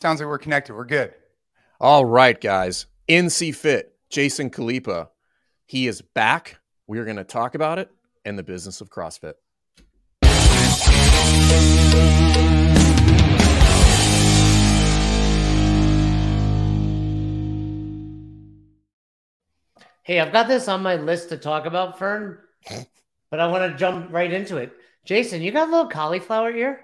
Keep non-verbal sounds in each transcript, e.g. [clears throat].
Sounds like we're connected. We're good. All right, guys. NC Fit, Jason Khalipa. He is back. We are going to talk about it and the business of CrossFit. Hey, I've got this on my list to talk about, Fern, but I want to jump right into it. Jason, you got a little cauliflower ear?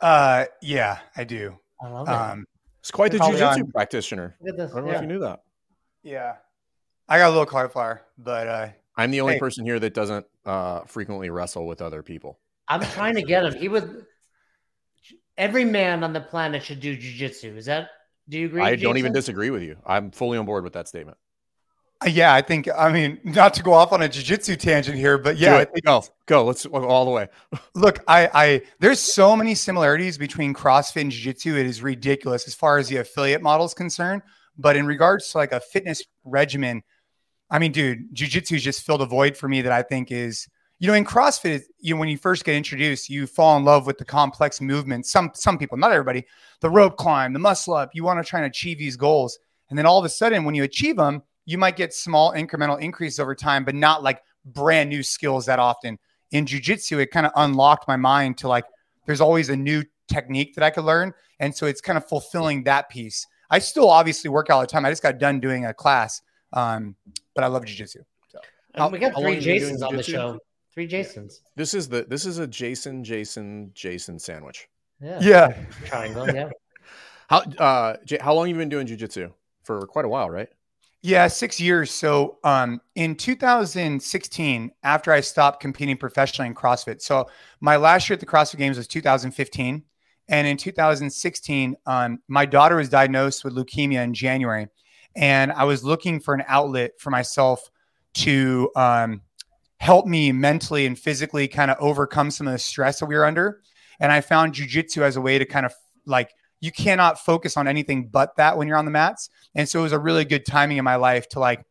Uh, yeah, I do. I love it. Um, He's quite the Probably jiu-jitsu on- practitioner. This. I don't know Yeah. if you knew that. yeah, I got a little cauliflower, but uh, I'm the only Hey. person here that doesn't uh, frequently wrestle with other people. I'm trying to get him. He would. Every man on the planet should do jujitsu. Is that? Do you agree? I don't even disagree with you. I'm fully on board with that statement. Uh, yeah, I think. I mean, not to go off on a jujitsu tangent here, but yeah, I it. think go, go. Let's go all the way. [laughs] Look, I, I there's so many similarities between CrossFit and Jiu-Jitsu. It is ridiculous as far as the affiliate model is concerned. But in regards to like a fitness regimen, I mean, dude, Jiu-Jitsu has just filled a void for me that I think is, you know, in CrossFit, you know, when you first get introduced, you fall in love with the complex movements. Some some people, not everybody, the rope climb, the muscle up. You want to try and achieve these goals, and then all of a sudden, when you achieve them, you might get small incremental increases over time, but not like brand new skills that often in jujitsu, it kind of unlocked my mind to like, there's always a new technique that I could learn. And so it's kind of fulfilling that piece. I still obviously work out all the time. I just got done doing a class, um, but I love jujitsu. So And we got How long three have you been doing Jasons on the show. Three Jasons. This is the this is a Jason, Jason, Jason sandwich. Yeah. yeah, Triangle. Yeah. [laughs] How uh J- how long you been doing jujitsu? For quite a while, right? Yeah, six years. So um, in 2016, after I stopped competing professionally in CrossFit, so my last year at the CrossFit Games was 2015. And in 2016, um, my daughter was diagnosed with leukemia in January. And I was looking for an outlet for myself to um, help me mentally and physically kind of overcome some of the stress that we were under. And I found jujitsu as a way to kind of like, you cannot focus on anything but that when you're on the mats. And so it was a really good timing in my life to like,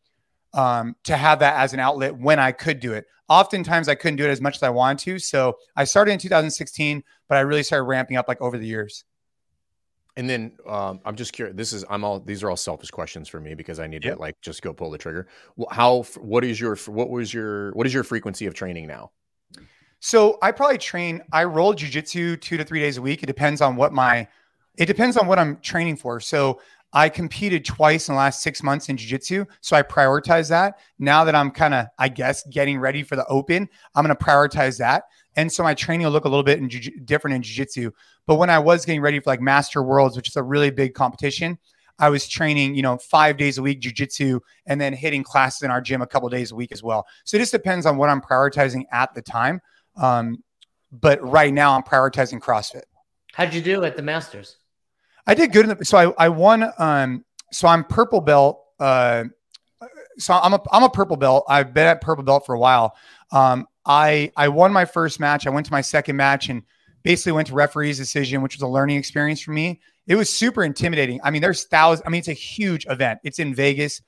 um, to have that as an outlet when I could do it. Oftentimes I couldn't do it as much as I wanted to. So I started in 2016, but I really started ramping up like over the years. And then um, I'm just curious. This is I'm all these are all selfish questions for me because I need Yep. to like just go pull the trigger. How what is your what was your what is your frequency of training now? So I probably train, I roll jujitsu two to three days a week. It depends on what my, it depends on what I'm training for. So I competed twice in the last six months in jujitsu. So I prioritize that. Now that I'm kind of, I guess, getting ready for the open, I'm going to prioritize that. And so my training will look a little bit in jiu- different in jujitsu. But when I was getting ready for like Master Worlds, which is a really big competition, I was training, you know, five days a week jujitsu and then hitting classes in our gym a couple days a week as well. So it just depends on what I'm prioritizing at the time. Um, but right now I'm prioritizing CrossFit. How'd you do at the Masters? I did good in the so I, I won um so I'm purple belt uh so I'm a I'm a purple belt. I've been at purple belt for a while. Um I I won my first match. I went to my second match and basically went to referee's decision, which was a learning experience for me. It was super intimidating. I mean, there's thousands. I mean, it's a huge event. It's in Vegas.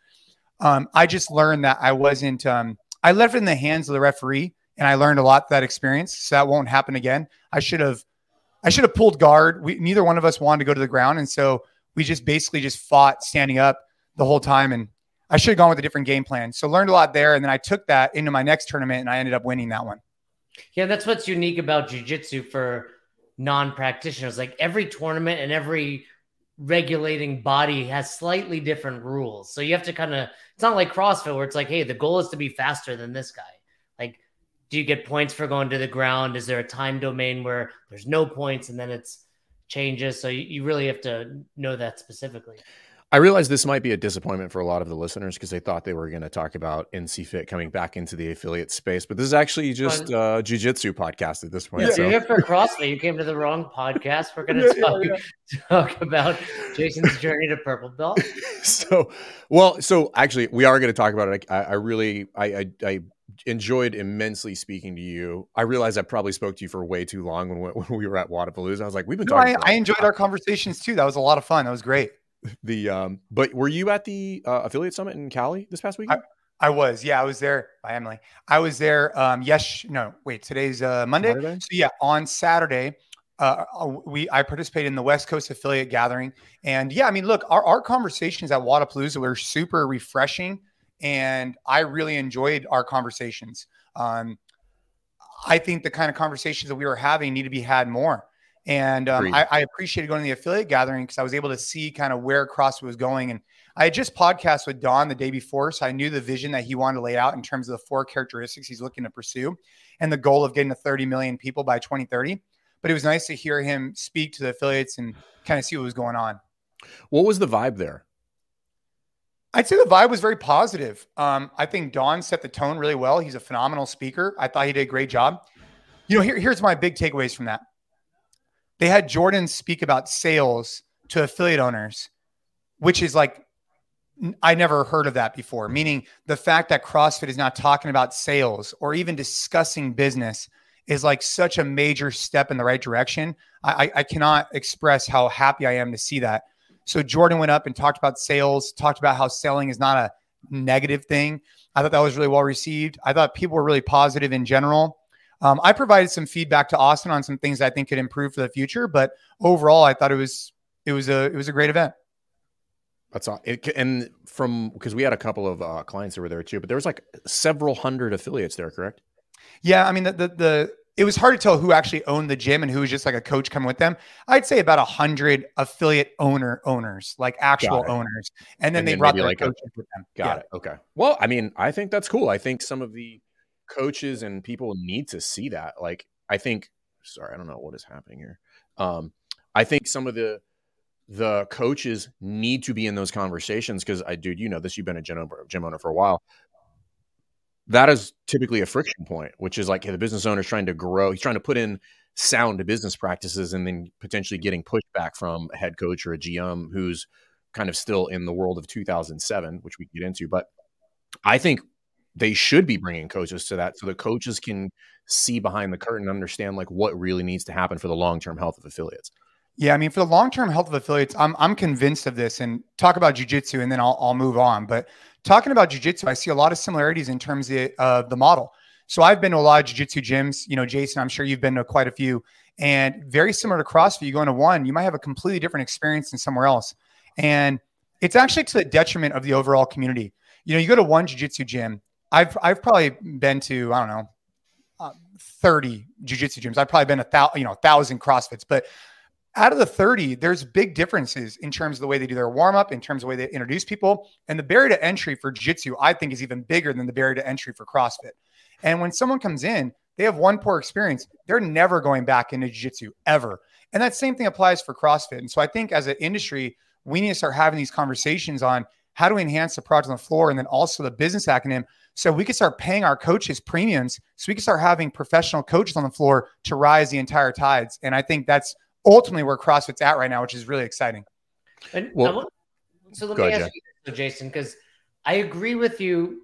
Um, I just learned that I wasn't. Um, I left it in the hands of the referee, and I learned a lot that experience. So that won't happen again. I should have. I should have pulled guard. We neither one of us wanted to go to the ground, and so we just basically just fought standing up the whole time. And I should have gone with a different game plan. So learned a lot there, and then I took that into my next tournament, and I ended up winning that one. Yeah, that's what's unique about jujitsu for non-practitioners. Like every tournament and every regulating body has slightly different rules. So you have to kind of it's not like CrossFit where it's like, hey, the goal is to be faster than this guy. Do you get points for going to the ground? Is there a time domain where there's no points and then it's changes? So you, you really have to know that specifically. I realize this might be a disappointment for a lot of the listeners because they thought they were going to talk about NC Fit coming back into the affiliate space, but this is actually just uh, jujitsu podcast at this point. Yeah, so. you're here for CrossFit. You came to the wrong podcast. We're going [laughs] to Yeah, talk, yeah, talk about Jason's journey to purple belt. [laughs] so well so actually we are going to talk about it i, I really I, I i enjoyed immensely speaking to you i realized i probably spoke to you for way too long when, we- [laughs] when we were at Wodapalooza. i was like we've been No, talking I, I enjoyed our conversations too. That was a lot of fun. That was great. [laughs] the um but were you at the uh, affiliate summit in cali this past weekend I was, yeah, I was there. By Emily, I was there. Um, yes, no, wait, today's uh, Monday. Saturday? So yeah, on Saturday, uh, uh, we I participated in the West Coast affiliate gathering, and yeah, I mean, look, our, our conversations at Wodapalooza were super refreshing, and I really enjoyed our conversations. Um, I think the kind of conversations that we were having need to be had more. And um, I, I, appreciated going to the affiliate gathering because I was able to see kind of where CrossFit was going. And I had just podcast with Don the day before, so I knew the vision that he wanted to lay out in terms of the four characteristics he's looking to pursue and the goal of getting to 30 million people by 2030. But it was nice to hear him speak to the affiliates and kind of see what was going on. What was the vibe there? I'd say the vibe was very positive. Um, I think Don set the tone really well. He's a phenomenal speaker. I thought he did a great job. You know, here, here's my big takeaways from that. They had Jordan speak about sales to affiliate owners, which is like I never heard of that before. Meaning the fact that CrossFit is not talking about sales or even discussing business is like such a major step in the right direction. I, I cannot express how happy I am to see that. So Jordan went up and talked about sales, talked about how selling is not a negative thing. I thought that was really well received. I thought people were really positive in general. Um, I provided some feedback to Austin on some things I think could improve for the future, but overall, I thought it was it was a it was a great event. That's all. It, and from because we had a couple of uh, clients that were there too, but there was like several hundred affiliates there, correct? Yeah, I mean the, the the it was hard to tell who actually owned the gym and who was just like a coach coming with them. I'd say about a hundred affiliate owner owners, like actual owners, and then and they then brought their like coaches a, with them. Got yeah. it. Okay. Well, I mean, I think that's cool. I think some of the coaches and people need to see that. Like, I think. Sorry, I don't know what is happening here. Um, I think some of the the coaches need to be in those conversations because I, dude, you know this. You've been a gym owner, gym owner for a while that is typically a friction point, which is like hey, the business owner is trying to grow. He's trying to put in sound business practices and then potentially getting pushback from a head coach or a GM who's kind of still in the world of 2007, which we get into. But I think they should be bringing coaches to that so the coaches can see behind the curtain and understand like what really needs to happen for the long-term health of affiliates. Yeah, I mean, for the long-term health of affiliates, I'm I'm convinced of this. And talk about jujitsu, and then I'll I'll move on. But talking about jujitsu, I see a lot of similarities in terms of uh, the model. So I've been to a lot of jujitsu gyms. You know, Jason, I'm sure you've been to quite a few, and very similar to CrossFit. You go into one, you might have a completely different experience than somewhere else, and it's actually to the detriment of the overall community. You know, you go to one jujitsu gym. I've I've probably been to I don't know, uh, thirty jujitsu gyms. I've probably been a thousand, you know, a thousand CrossFits, but out of the 30, there's big differences in terms of the way they do their warm up, in terms of the way they introduce people. And the barrier to entry for jiu jitsu, I think, is even bigger than the barrier to entry for CrossFit. And when someone comes in, they have one poor experience, they're never going back into jiu jitsu ever. And that same thing applies for CrossFit. And so I think as an industry, we need to start having these conversations on how do we enhance the product on the floor and then also the business acronym so we can start paying our coaches premiums so we can start having professional coaches on the floor to rise the entire tides. And I think that's ultimately where CrossFit's at right now, which is really exciting. And well, so let me ahead, ask you, Jason, because I agree with you,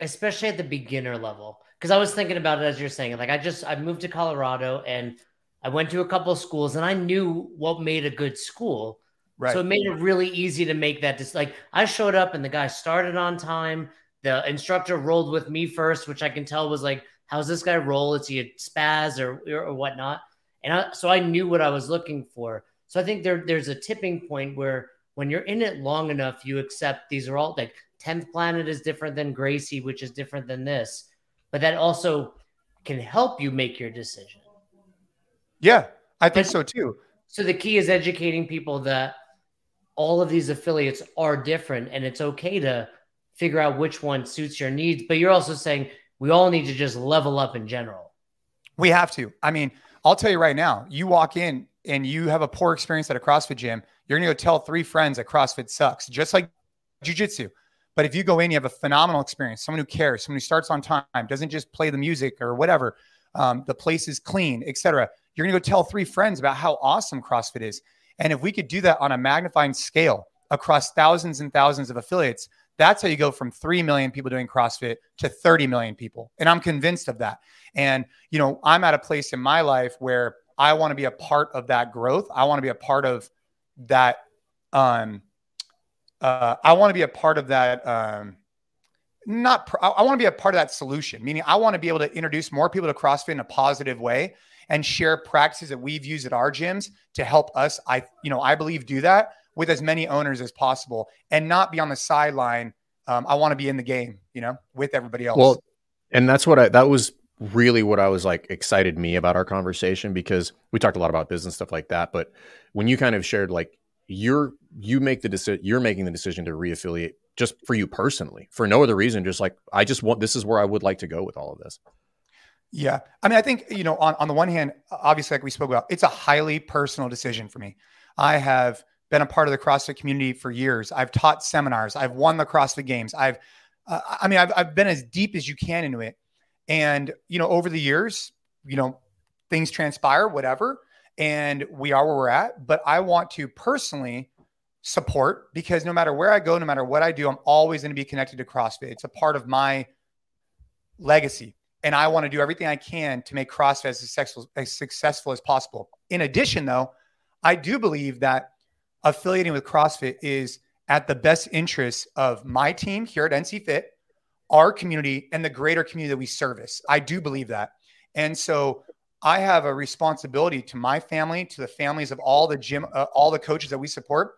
especially at the beginner level. Because I was thinking about it as you're saying, like I just I moved to Colorado and I went to a couple of schools and I knew what made a good school. Right. So it made it really easy to make that. Just like I showed up and the guy started on time. The instructor rolled with me first, which I can tell was like, how's this guy roll? Is he a spaz or or whatnot? And I, so I knew what I was looking for. So I think there there's a tipping point where when you're in it long enough, you accept these are all like 10th planet is different than Gracie, which is different than this. But that also can help you make your decision. Yeah, I think but, so too. So the key is educating people that all of these affiliates are different and it's okay to figure out which one suits your needs. But you're also saying we all need to just level up in general. We have to. I mean, I'll tell you right now, you walk in and you have a poor experience at a CrossFit gym, you're going to go tell three friends that CrossFit sucks, just like jujitsu. But if you go in, you have a phenomenal experience, someone who cares, someone who starts on time, doesn't just play the music or whatever, um, the place is clean, etc. You're going to go tell three friends about how awesome CrossFit is. And if we could do that on a magnifying scale across thousands and thousands of affiliates, that's how you go from 3 million people doing CrossFit to 30 million people. And I'm convinced of that. And, you know, I'm at a place in my life where I want to be a part of that growth. I want to be a part of that. Um, uh, I want to be a part of that. Um, not, pr- I want to be a part of that solution, meaning I want to be able to introduce more people to CrossFit in a positive way. and share practices that we've used at our gyms to help us. I, you know, I believe do that with as many owners as possible and not be on the sideline. Um, I want to be in the game, you know, with everybody else. Well, and that's what I, that was really what I was like excited me about our conversation because we talked a lot about business stuff like that. But when you kind of shared like you're, you make the decision, you're making the decision to reaffiliate just for you personally for no other reason. Just like, I just want, this is where I would like to go with all of this. Yeah. I mean, I think, you know, on, on the one hand, obviously, like we spoke about, it's a highly personal decision for me. I have been a part of the CrossFit community for years. I've taught seminars. I've won the CrossFit games. I've, uh, I mean, I've, I've been as deep as you can into it. And, you know, over the years, you know, things transpire, whatever. And we are where we're at. But I want to personally support because no matter where I go, no matter what I do, I'm always going to be connected to CrossFit. It's a part of my legacy and I want to do everything I can to make CrossFit as successful, as successful as possible. In addition, though, I do believe that affiliating with CrossFit is at the best interest of my team here at NC Fit, our community, and the greater community that we service. I do believe that. And so I have a responsibility to my family, to the families of all the gym, uh, all the coaches that we support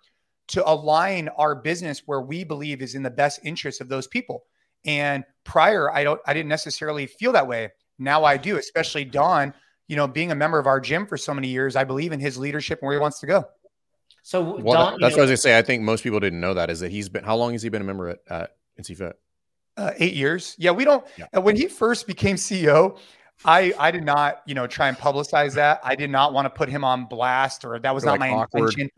to align our business where we believe is in the best interest of those people. And prior, I don't, I didn't necessarily feel that way. Now I do, especially Don. You know, being a member of our gym for so many years, I believe in his leadership and where he wants to go. So well, Don, that's know, what I was gonna say. I think most people didn't know that is that he's been. How long has he been a member at, at NC Fit? Uh, eight years. Yeah, we don't. Yeah. When he first became CEO, I I did not, you know, try and publicize that. I did not want to put him on blast, or that was not like my awkward. intention.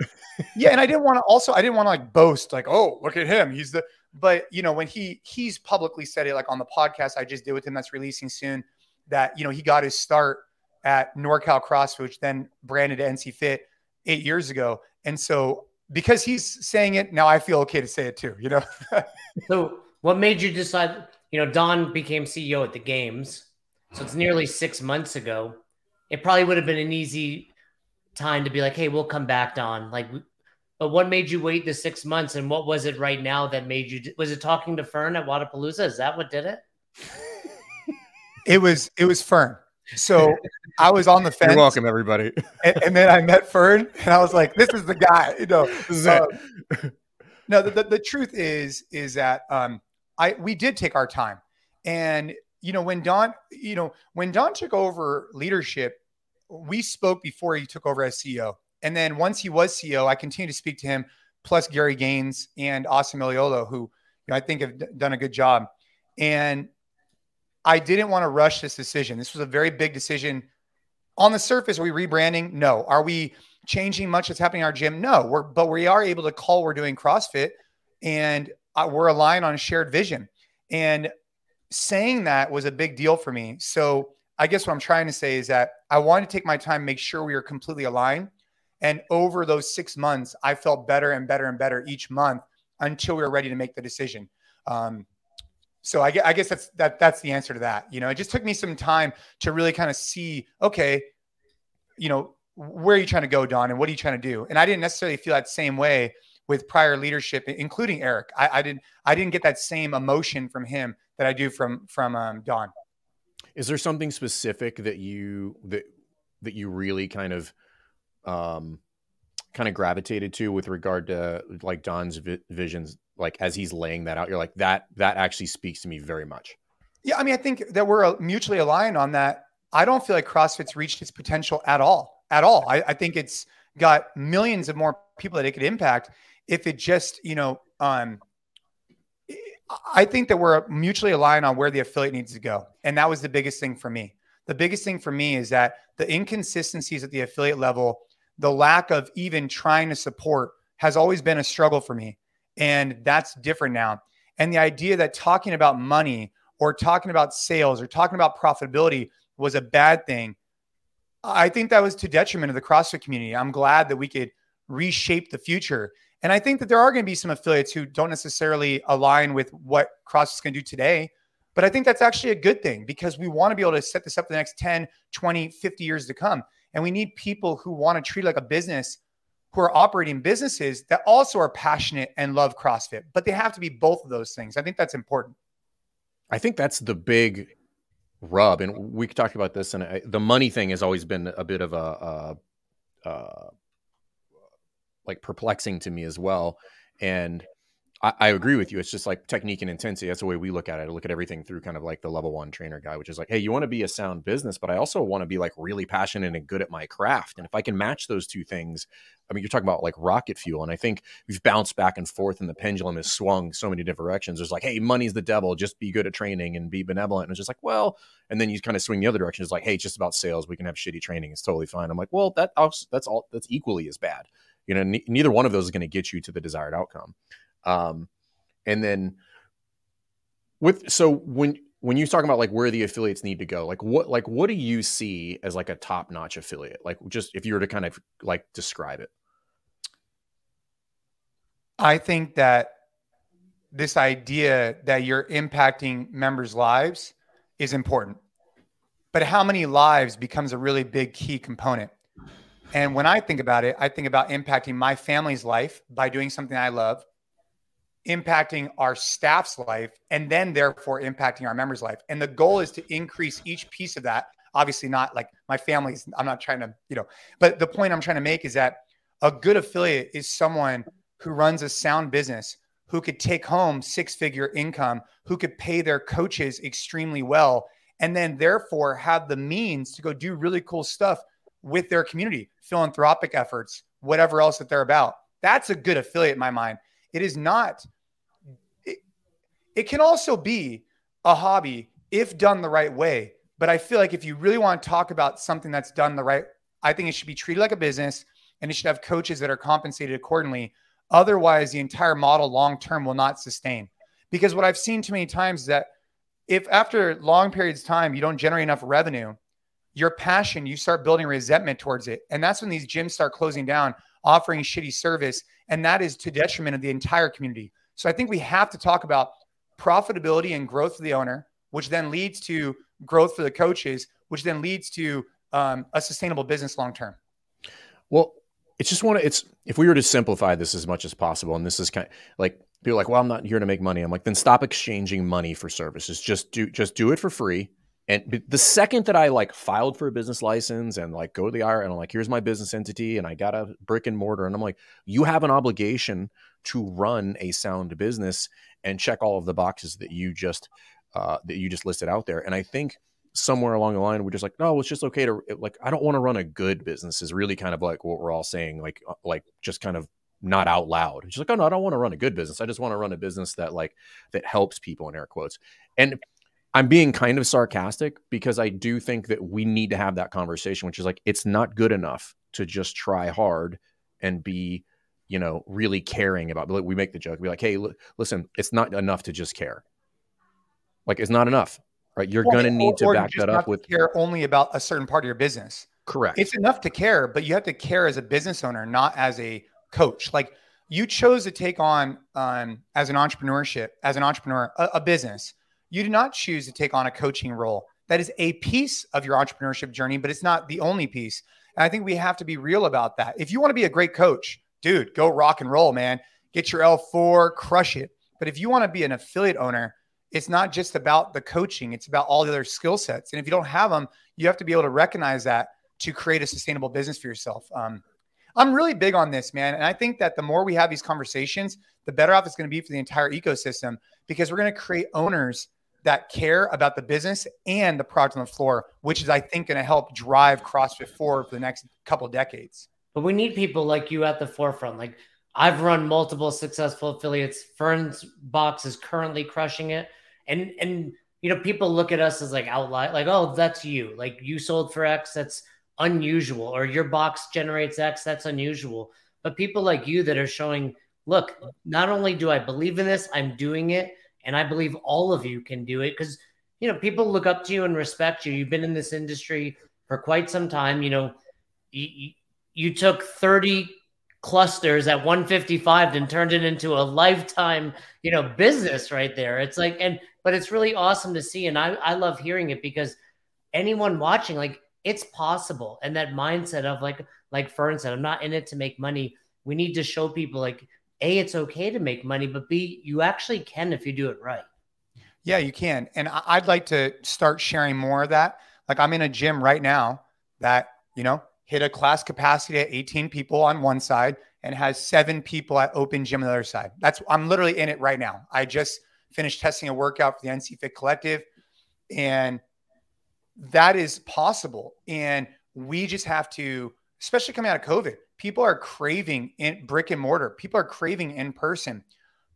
yeah, and I didn't want to. Also, I didn't want to like boast, like, oh, look at him, he's the but you know, when he he's publicly said it, like on the podcast I just did with him, that's releasing soon, that you know he got his start at NorCal CrossFit, which then branded NC Fit eight years ago, and so because he's saying it now, I feel okay to say it too. You know. [laughs] so, what made you decide? You know, Don became CEO at the games, so it's nearly six months ago. It probably would have been an easy time to be like, "Hey, we'll come back, Don." Like but what made you wait the six months, and what was it right now that made you? Was it talking to Fern at Wodapalooza? Is that what did it? [laughs] it was. It was Fern. So I was on the fence. You're welcome, everybody. And, and, then I met Fern, and I was like, "This is the guy." You know. [laughs] Um, no, the, the, the, truth is, is that um, I we did take our time, and you know when Don, you know when Don took over leadership, we spoke before he took over as CEO and then once he was CEO, I continued to speak to him, plus Gary Gaines and Austin Malleolo, who you know, I think have d- done a good job. And I didn't want to rush this decision. This was a very big decision. On the surface, are we rebranding? No. Are we changing much that's happening in our gym? No. We're, but we are able to call we're doing CrossFit and uh, we're aligned on a shared vision. And saying that was a big deal for me. So I guess what I'm trying to say is that I wanted to take my time, make sure we are completely aligned and over those six months, I felt better and better and better each month until we were ready to make the decision. Um, so I, I guess that's that that's the answer to that. You know, it just took me some time to really kind of see, okay, you know, where are you trying to go, Don, and what are you trying to do? And I didn't necessarily feel that same way with prior leadership, including Eric. I, I didn't I didn't get that same emotion from him that I do from from um, Don. Is there something specific that you that that you really kind of um, kind of gravitated to with regard to like Don's vi- visions, like as he's laying that out, you're like that that actually speaks to me very much. Yeah, I mean, I think that we're uh, mutually aligned on that. I don't feel like CrossFit's reached its potential at all, at all. I, I think it's got millions of more people that it could impact if it just, you know, um, I think that we're mutually aligned on where the affiliate needs to go, and that was the biggest thing for me. The biggest thing for me is that the inconsistencies at the affiliate level the lack of even trying to support has always been a struggle for me. And that's different now. And the idea that talking about money or talking about sales or talking about profitability was a bad thing, I think that was to detriment of the CrossFit community. I'm glad that we could reshape the future. And I think that there are going to be some affiliates who don't necessarily align with what CrossFit's going to do today. But I think that's actually a good thing because we want to be able to set this up for the next 10, 20, 50 years to come. And we need people who want to treat like a business who are operating businesses that also are passionate and love CrossFit, but they have to be both of those things. I think that's important. I think that's the big rub, and we talked about this, and I, the money thing has always been a bit of a, a, a like perplexing to me as well. And I, agree with you. It's just like technique and intensity. That's the way we look at it. I look at everything through kind of like the level one trainer guy, which is like, hey, you want to be a sound business, but I also want to be like really passionate and good at my craft. And if I can match those two things, I mean, you're talking about like rocket fuel. And I think we've bounced back and forth and the pendulum has swung so many different directions. It's like, hey, money's the devil. Just be good at training and be benevolent. And it's just like, well, and then you kind of swing the other direction. It's like, hey, it's just about sales. We can have shitty training. It's totally fine. I'm like, well, that that's all that's equally as bad. You know, n- neither one of those is going to get you to the desired outcome. Um, and then with so when when you're talking about like where the affiliates need to go, like what like what do you see as like a top notch affiliate? Like just if you were to kind of like describe it. I think that this idea that you're impacting members' lives is important. But how many lives becomes a really big key component. And when I think about it, I think about impacting my family's life by doing something I love, impacting our staff's life, and then therefore impacting our members' life. And the goal is to increase each piece of that. Obviously, not like my family's, I'm not trying to, you know, but the point I'm trying to make is that a good affiliate is someone who runs a sound business, who could take home six figure income, who could pay their coaches extremely well, and then therefore have the means to go do really cool stuff with their community, philanthropic efforts, whatever else that they're about. That's a good affiliate in my mind. It is not, it can also be a hobby if done the right way. But I feel like if you really want to talk about something that's done the right, I think it should be treated like a business and it should have coaches that are compensated accordingly. Otherwise, the entire model long term will not sustain. Because what I've seen too many times is that if after long periods of time you don't generate enough revenue, your passion, you start building resentment towards it. And that's when these gyms start closing down, offering shitty service. And that is to detriment of the entire community. So I think we have to talk about profitability and growth for the owner, which then leads to growth for the coaches, which then leads to um, a sustainable business long term. Well, it's just one. It's if we were to simplify this as much as possible, and this is kind of like people like, well, I'm not here to make money. I'm like, then stop exchanging money for services. Just do just do it for free and the second that I like filed for a business license and like go to the IR and I'm like, here's my business entity and I got a brick and mortar. And I'm like, you have an obligation to run a sound business and check all of the boxes that you just uh, that you just listed out there. And I think somewhere along the line we're just like, no, it's just okay to like I don't want to run a good business is really kind of like what we're all saying, like uh, like just kind of not out loud. She's like, oh no, I don't want to run a good business. I just want to run a business that like that helps people in air quotes. And I'm being kind of sarcastic because I do think that we need to have that conversation, which is like, it's not good enough to just try hard and be, you know, really caring about. We make the joke, be like, hey, l- listen, it's not enough to just care. Like, it's not enough, right? You're going to need to back that up with care only about a certain part of your business. Correct. It's enough to care, but you have to care as a business owner, not as a coach. Like you chose to take on um, as an entrepreneurship, as an entrepreneur, a, a business you do not choose to take on a coaching role. That is a piece of your entrepreneurship journey, but it's not the only piece. And I think we have to be real about that. If you want to be a great coach, dude, go rock and roll, man. Get your L4, crush it. But if you want to be an affiliate owner, it's not just about the coaching, it's about all the other skill sets. And if you don't have them, you have to be able to recognize that to create a sustainable business for yourself. Um, I'm really big on this, man. And I think that the more we have these conversations, the better off it's going to be for the entire ecosystem because we're going to create owners that care about the business and the product on the floor, which is, I think, going to help drive CrossFit forward for the next couple decades. But we need people like you at the forefront. Like I've run multiple successful affiliates. Fern's box is currently crushing it, and and you know people look at us as like outlier, like oh that's you, like you sold for X, that's unusual, or your box generates X, that's unusual. But people like you that are showing, look, not only do I believe in this, I'm doing it and I believe all of you can do it because, you know, people look up to you and respect you. You've been in this industry for quite some time. You know, you, you took 30 clusters at 155 and turned it into a lifetime, you know, business right there. It's like, and, but it's really awesome to see. And I, I love hearing it because anyone watching, like, it's possible. And that mindset of like, like Fern said, I'm not in it to make money. We need to show people like, a, it's okay to make money, but B, you actually can if you do it right. Yeah, you can. And I'd like to start sharing more of that. Like I'm in a gym right now that, you know, hit a class capacity at 18 people on one side and has seven people at open gym on the other side. That's I'm literally in it right now. I just finished testing a workout for the NC Fit Collective and that is possible. And we just have to, especially coming out of COVID, people are craving in brick and mortar. People are craving in person,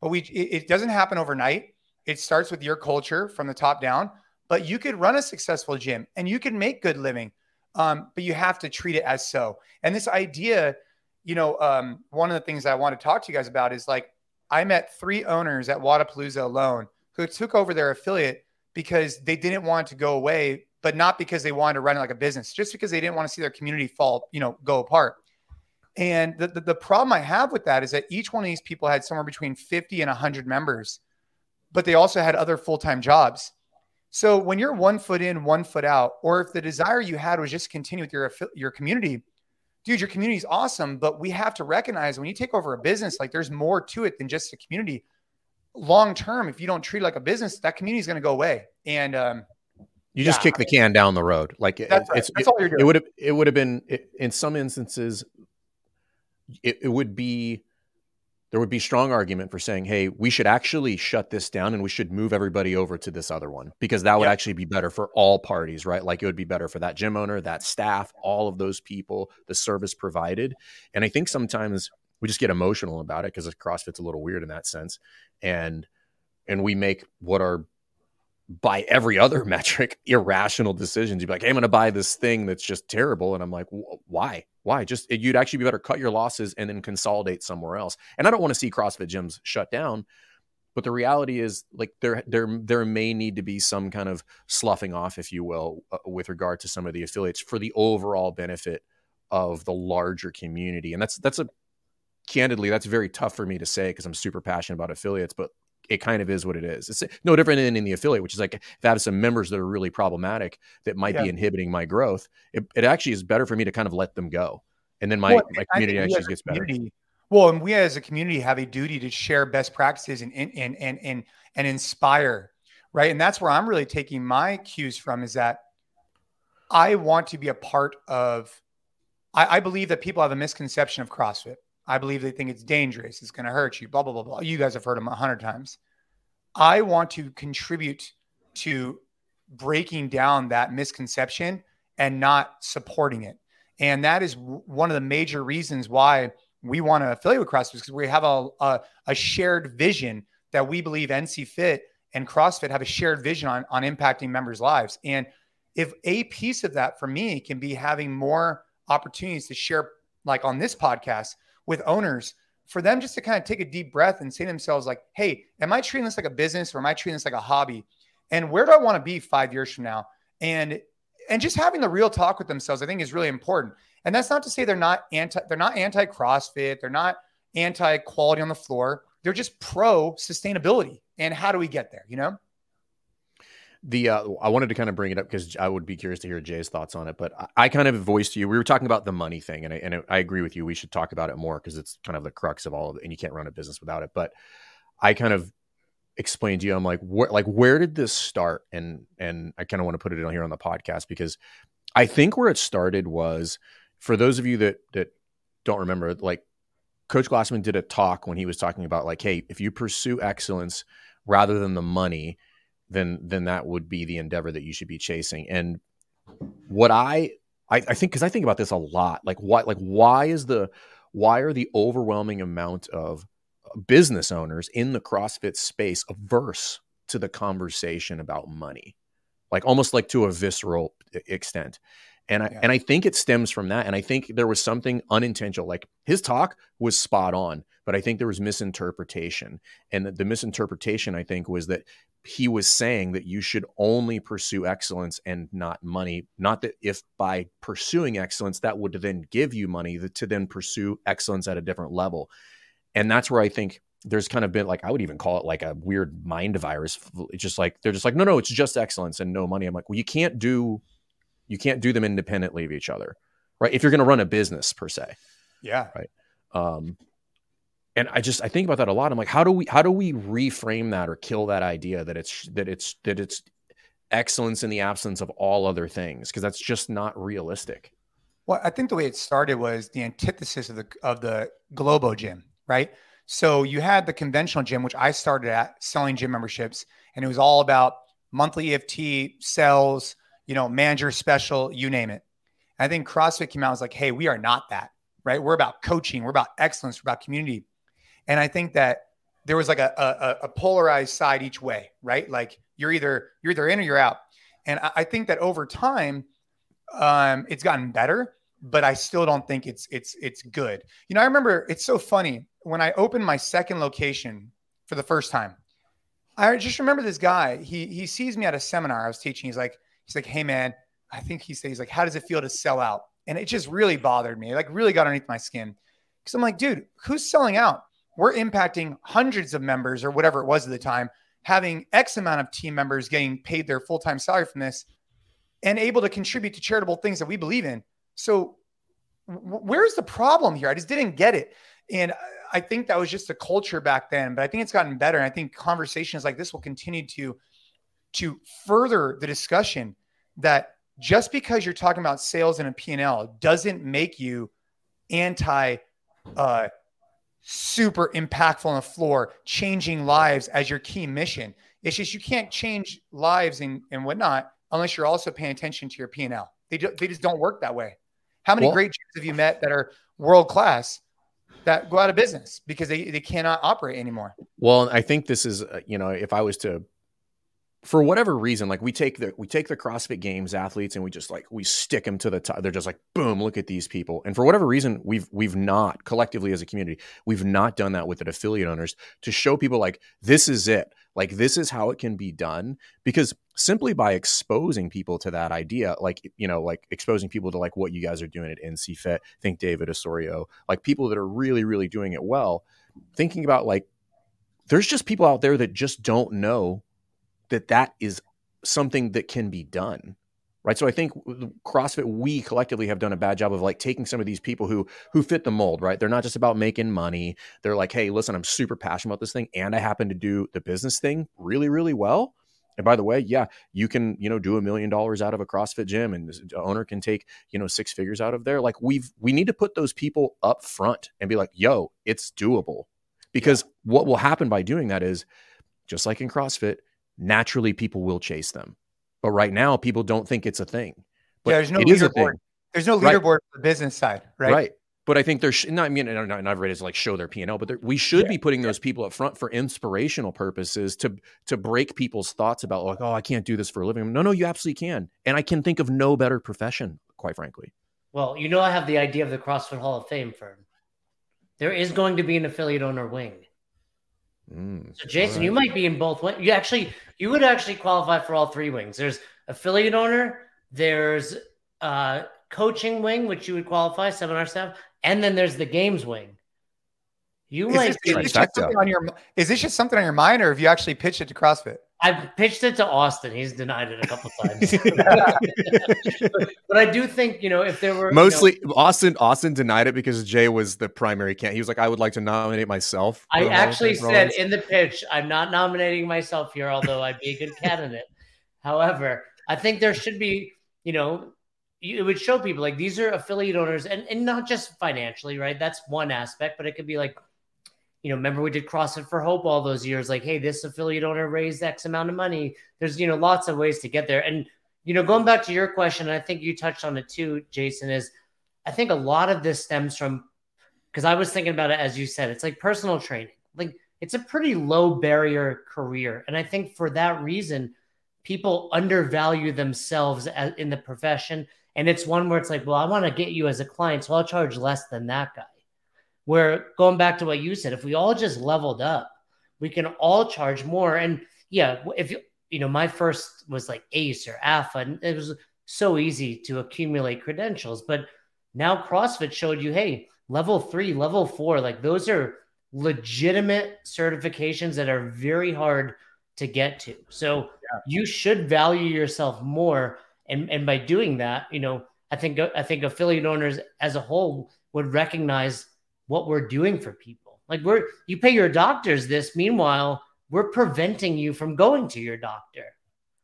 but we it, it doesn't happen overnight. It starts with your culture from the top down. But you could run a successful gym and you can make good living, um, but you have to treat it as so. And this idea, you know, um, one of the things I want to talk to you guys about is like I met three owners at Wodapalooza alone who took over their affiliate because they didn't want to go away, but not because they wanted to run it like a business, just because they didn't want to see their community fall, you know, go apart. And the, the, the problem I have with that is that each one of these people had somewhere between 50 and 100 members, but they also had other full time jobs. So when you're one foot in, one foot out, or if the desire you had was just continue with your your community, dude, your community is awesome. But we have to recognize when you take over a business, like there's more to it than just a community. Long term, if you don't treat it like a business, that community is going to go away. And um, you just yeah, kick the can down the road. Like that's, right. it's, that's all you're doing. It would have it would have been it, in some instances it, it would be there would be strong argument for saying, "Hey, we should actually shut this down and we should move everybody over to this other one because that would yep. actually be better for all parties, right? Like it would be better for that gym owner, that staff, all of those people, the service provided." And I think sometimes we just get emotional about it because CrossFit's a little weird in that sense, and and we make what are by every other [laughs] metric irrational decisions. You'd be like, "Hey, I'm going to buy this thing that's just terrible," and I'm like, "Why? Why? Just you'd actually be better cut your losses and then consolidate somewhere else." And I don't want to see CrossFit gyms shut down, but the reality is, like there there there may need to be some kind of sloughing off, if you will, uh, with regard to some of the affiliates for the overall benefit of the larger community. And that's that's a candidly that's very tough for me to say because I'm super passionate about affiliates, but it kind of is what it is. It's no different than in the affiliate, which is like if I have some members that are really problematic that might yeah. be inhibiting my growth, it, it, actually is better for me to kind of let them go. And then my, well, my community actually gets better. Well, and we as a community have a duty to share best practices and and and and and inspire, right? And that's where I'm really taking my cues from is that I want to be a part of. I, I believe that people have a misconception of CrossFit. I believe they think it's dangerous. It's going to hurt you. Blah blah blah blah. You guys have heard them a hundred times. I want to contribute to breaking down that misconception and not supporting it. And that is one of the major reasons why we want to affiliate with CrossFit because we have a, a, a, shared vision that we believe NC Fit and CrossFit have a shared vision on, on impacting members' lives. And if a piece of that for me can be having more opportunities to share, like on this podcast, with owners for them just to kind of take a deep breath and say to themselves like hey am i treating this like a business or am i treating this like a hobby? And where do i want to be five years from now? And and just having the real talk with themselves i think is really important. And that's not to say they're not anti they're not anti crossfit they're not anti quality on the floor. They're just pro sustainability and how do we get there you know the uh, I wanted to kind of bring it up because I would be curious to hear Jay's thoughts on it. But I, I kind of voiced you. We were talking about the money thing, and I, and I agree with you. We should talk about it more because it's kind of the crux of all of it, and you can't run a business without it. But I kind of explained to you. I'm like, where like where did this start? And and I kind of want to put it in here on the podcast because I think where it started was for those of you that that don't remember, like Coach Glassman did a talk when he was talking about like, hey, if you pursue excellence rather than the money then then that would be the endeavor that you should be chasing. And what I I, I think because I think about this a lot, like why like why is the why are the overwhelming amount of business owners in the CrossFit space averse to the conversation about money, like almost like to a visceral extent. And I yeah. and I think it stems from that. And I think there was something unintentional. Like his talk was spot on, but I think there was misinterpretation. And the, the misinterpretation I think was that he was saying that you should only pursue excellence and not money. Not that if by pursuing excellence, that would then give you money to then pursue excellence at a different level. And that's where I think there's kind of been like, I would even call it like a weird mind virus. It's just like, they're just like, no, no, it's just excellence and no money. I'm like, well, you can't do, you can't do them independently of each other, right? If you're going to run a business per se. Yeah. Right. Um, and I just I think about that a lot. I'm like, how do we how do we reframe that or kill that idea that it's that it's that it's excellence in the absence of all other things because that's just not realistic. Well, I think the way it started was the antithesis of the of the Globo gym, right? So you had the conventional gym, which I started at selling gym memberships, and it was all about monthly EFT sales, you know, manager special, you name it. I think CrossFit came out and was like, hey, we are not that, right? We're about coaching, we're about excellence, we're about community. And I think that there was like a, a, a polarized side each way, right? Like you're either you're either in or you're out. And I, I think that over time, um, it's gotten better, but I still don't think it's it's it's good. You know, I remember it's so funny when I opened my second location for the first time. I just remember this guy. He he sees me at a seminar I was teaching. He's like he's like, hey man, I think he says he's like, how does it feel to sell out? And it just really bothered me. like really got underneath my skin because I'm like, dude, who's selling out? We're impacting hundreds of members or whatever it was at the time having X amount of team members getting paid their full time salary from this and able to contribute to charitable things that we believe in. So, w- where's the problem here? I just didn't get it. And I think that was just a culture back then, but I think it's gotten better. And I think conversations like this will continue to to further the discussion that just because you're talking about sales and a P&L doesn't make you anti uh, super impactful on the floor, changing lives as your key mission. It's just you can't change lives and, and whatnot unless you're also paying attention to your P&L. They, do, they just don't work that way. How many well, great gyms have you met that are world class that go out of business because they, they cannot operate anymore? Well, I think this is, uh, you know, if I was to for whatever reason, like we take the we take the CrossFit Games athletes and we just like we stick them to the top. They're just like boom, look at these people. And for whatever reason, we've we've not collectively as a community, we've not done that with the affiliate owners to show people like this is it, like this is how it can be done. Because simply by exposing people to that idea, like you know, like exposing people to like what you guys are doing at NC Fit, think David Osorio, like people that are really really doing it well. Thinking about like there's just people out there that just don't know that that is something that can be done right? So i think crossfit we collectively have done a bad job of like taking some of these people who who fit the mold right? They're not just about making money. They're like hey listen i'm super passionate about this thing and i happen to do the business thing really really well. And by the way yeah you can you know do a million dollars out of a crossfit gym and the owner can take you know six figures out of there. Like we've we need to put those people up front and be like yo it's doable. Because what will happen by doing that is just like in crossfit naturally people will chase them. But right now, people don't think it's a thing. But yeah, there's no leaderboard. There's no leaderboard right. for the business side, right? Right. But I think there's not. I mean, not, not everybody to like show their P and L, but we should yeah. be putting those people up front for inspirational purposes to to break people's thoughts about like, oh, I can't do this for a living. No, no, you absolutely can, and I can think of no better profession, quite frankly. Well, you know, I have the idea of the CrossFit Hall of Fame firm. There is going to be an affiliate owner wing. Mm, so Jason, right. you might be in both. You actually, you would actually qualify for all three wings. There's affiliate owner, there's uh, coaching wing, which you would qualify seminar staff, and then there's the games wing. You is might. This, is, this just on your, is this just something on your mind, or have you actually pitched it to CrossFit? I've pitched it to Austin. He's denied it a couple [laughs] times. but, but, I do think, you know, if there were mostly you know, Austin, Austin denied it because Jay was the primary candidate. He was like, I would like to nominate myself. I actually said in the pitch, I'm not nominating myself here, although I'd be a good candidate. However, I think there should be, you know, it would show people like these are affiliate owners and, and not just financially, right? That's one aspect, but it could be like you know, remember we did CrossFit for Hope all those years. Like, hey, this affiliate owner raised X amount of money. There's, you know, lots of ways to get there. And, you know, going back to your question, I think you touched on it too, Jason, is I think a lot of this stems from because I was thinking about it as you said, it's like personal training. Like it's a pretty low barrier career. And I think for that reason, people undervalue themselves as, in the profession. And it's one where it's like, well, I want to get you as a client, so I'll charge less than that guy. Where going back to what you said, if we all just leveled up, we can all charge more. And yeah, if you, you know, my first was like ACE or AFA, and it was so easy to accumulate credentials. But now CrossFit showed you, hey, level three, level four, like those are legitimate certifications that are very hard to get to. So yeah. you should value yourself more. And, and by doing that, you know, I think I think affiliate owners as a whole would recognize what we're doing for people. Like we're you pay your doctors this. Meanwhile, we're preventing you from going to your doctor.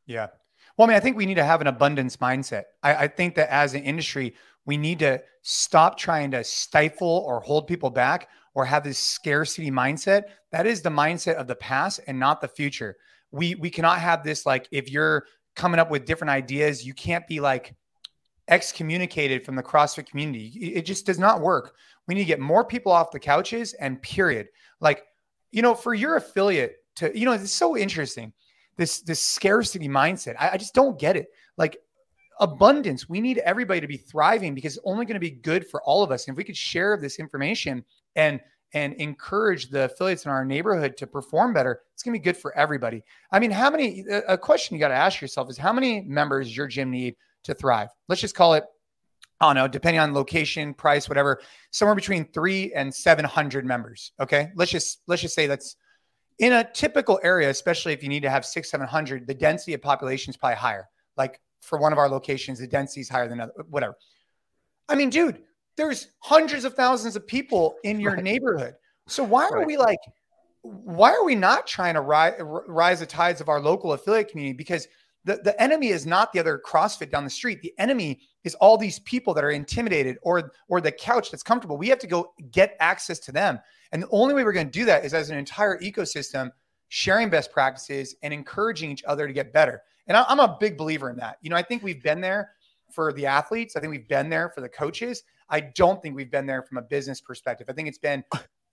Yeah. Well, I mean, I think we need to have an abundance mindset. I, I think that as an industry, we need to stop trying to stifle or hold people back or have this scarcity mindset. That is the mindset of the past and not the future. We we cannot have this like if you're coming up with different ideas, you can't be like excommunicated from the CrossFit community. It just does not work. We need to get more people off the couches and period. Like, you know, for your affiliate to, you know, it's so interesting. This this scarcity mindset. I, I just don't get it. Like abundance. We need everybody to be thriving because it's only going to be good for all of us. And if we could share this information and and encourage the affiliates in our neighborhood to perform better, it's going to be good for everybody. I mean, how many, a question you got to ask yourself is how many members your gym need to thrive? Let's just call it, I don't know, depending on location, price, whatever, somewhere between three and 700 members. Okay. Let's just, let's just say that's in a typical area, especially if you need to have six, 700, the density of population is probably higher. Like for one of our locations, the density is higher than other, whatever. I mean, dude, there's hundreds of thousands of people in your right. neighborhood. So why are right. we like, why are we not trying to rise, rise the tides of our local affiliate community? Because the, the enemy is not the other CrossFit down the street. The enemy is all these people that are intimidated or or the couch that's comfortable. We have to go get access to them. And the only way we're going to do that is as an entire ecosystem, sharing best practices and encouraging each other to get better. And I, I'm a big believer in that. You know, I think we've been there for the athletes. I think we've been there for the coaches. I don't think we've been there from a business perspective. I think it's been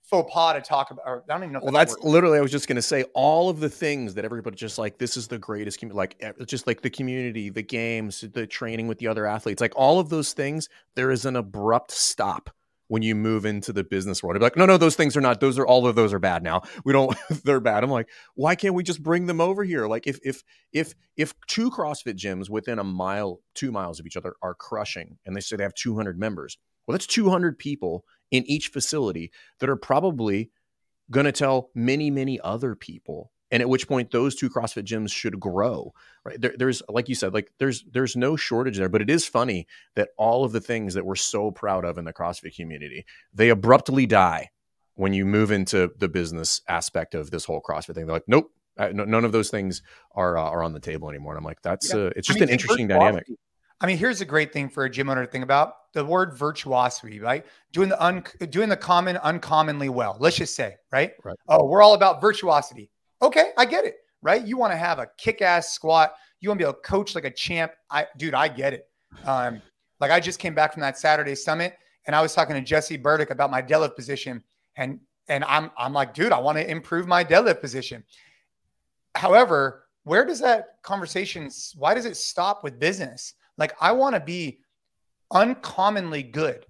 faux pas to talk about. Or I don't even know. well, that's, that's literally. I was just going to say all of the things that everybody just like. This is the greatest community. Like just like the community, the games, the training with the other athletes. Like all of those things. There is an abrupt stop when you move into the business world. like, no, no, those things are not. Those are all of those are bad now. We don't. [laughs] they're bad. I'm like, why can't we just bring them over here? Like if if if if two CrossFit gyms within a mile, two miles of each other are crushing, and they say they have 200 members. Well, that's 200 people in each facility that are probably going to tell many, many other people. And at which point those two CrossFit gyms should grow, right? There, there's, like you said, like there's there's no shortage there. But it is funny that all of the things that we're so proud of in the CrossFit community, they abruptly die when you move into the business aspect of this whole CrossFit thing. They're like, nope, I, no, none of those things are uh, are on the table anymore. And I'm like, that's yeah. uh, it's just I mean, an interesting dynamic. I mean, here's a great thing for a gym owner to think about the word virtuosity, right? Doing the un, doing the common uncommonly well. Let's just say, right? right? Oh, we're all about virtuosity. Okay, I get it, right? You want to have a kick-ass squat. You want to be able to coach like a champ. I, dude, I get it. Um, like I just came back from that Saturday summit, and I was talking to Jesse Burdick about my deadlift position, and and I'm I'm like, dude, I want to improve my deadlift position. However, where does that conversation? Why does it stop with business? Like I want to be uncommonly good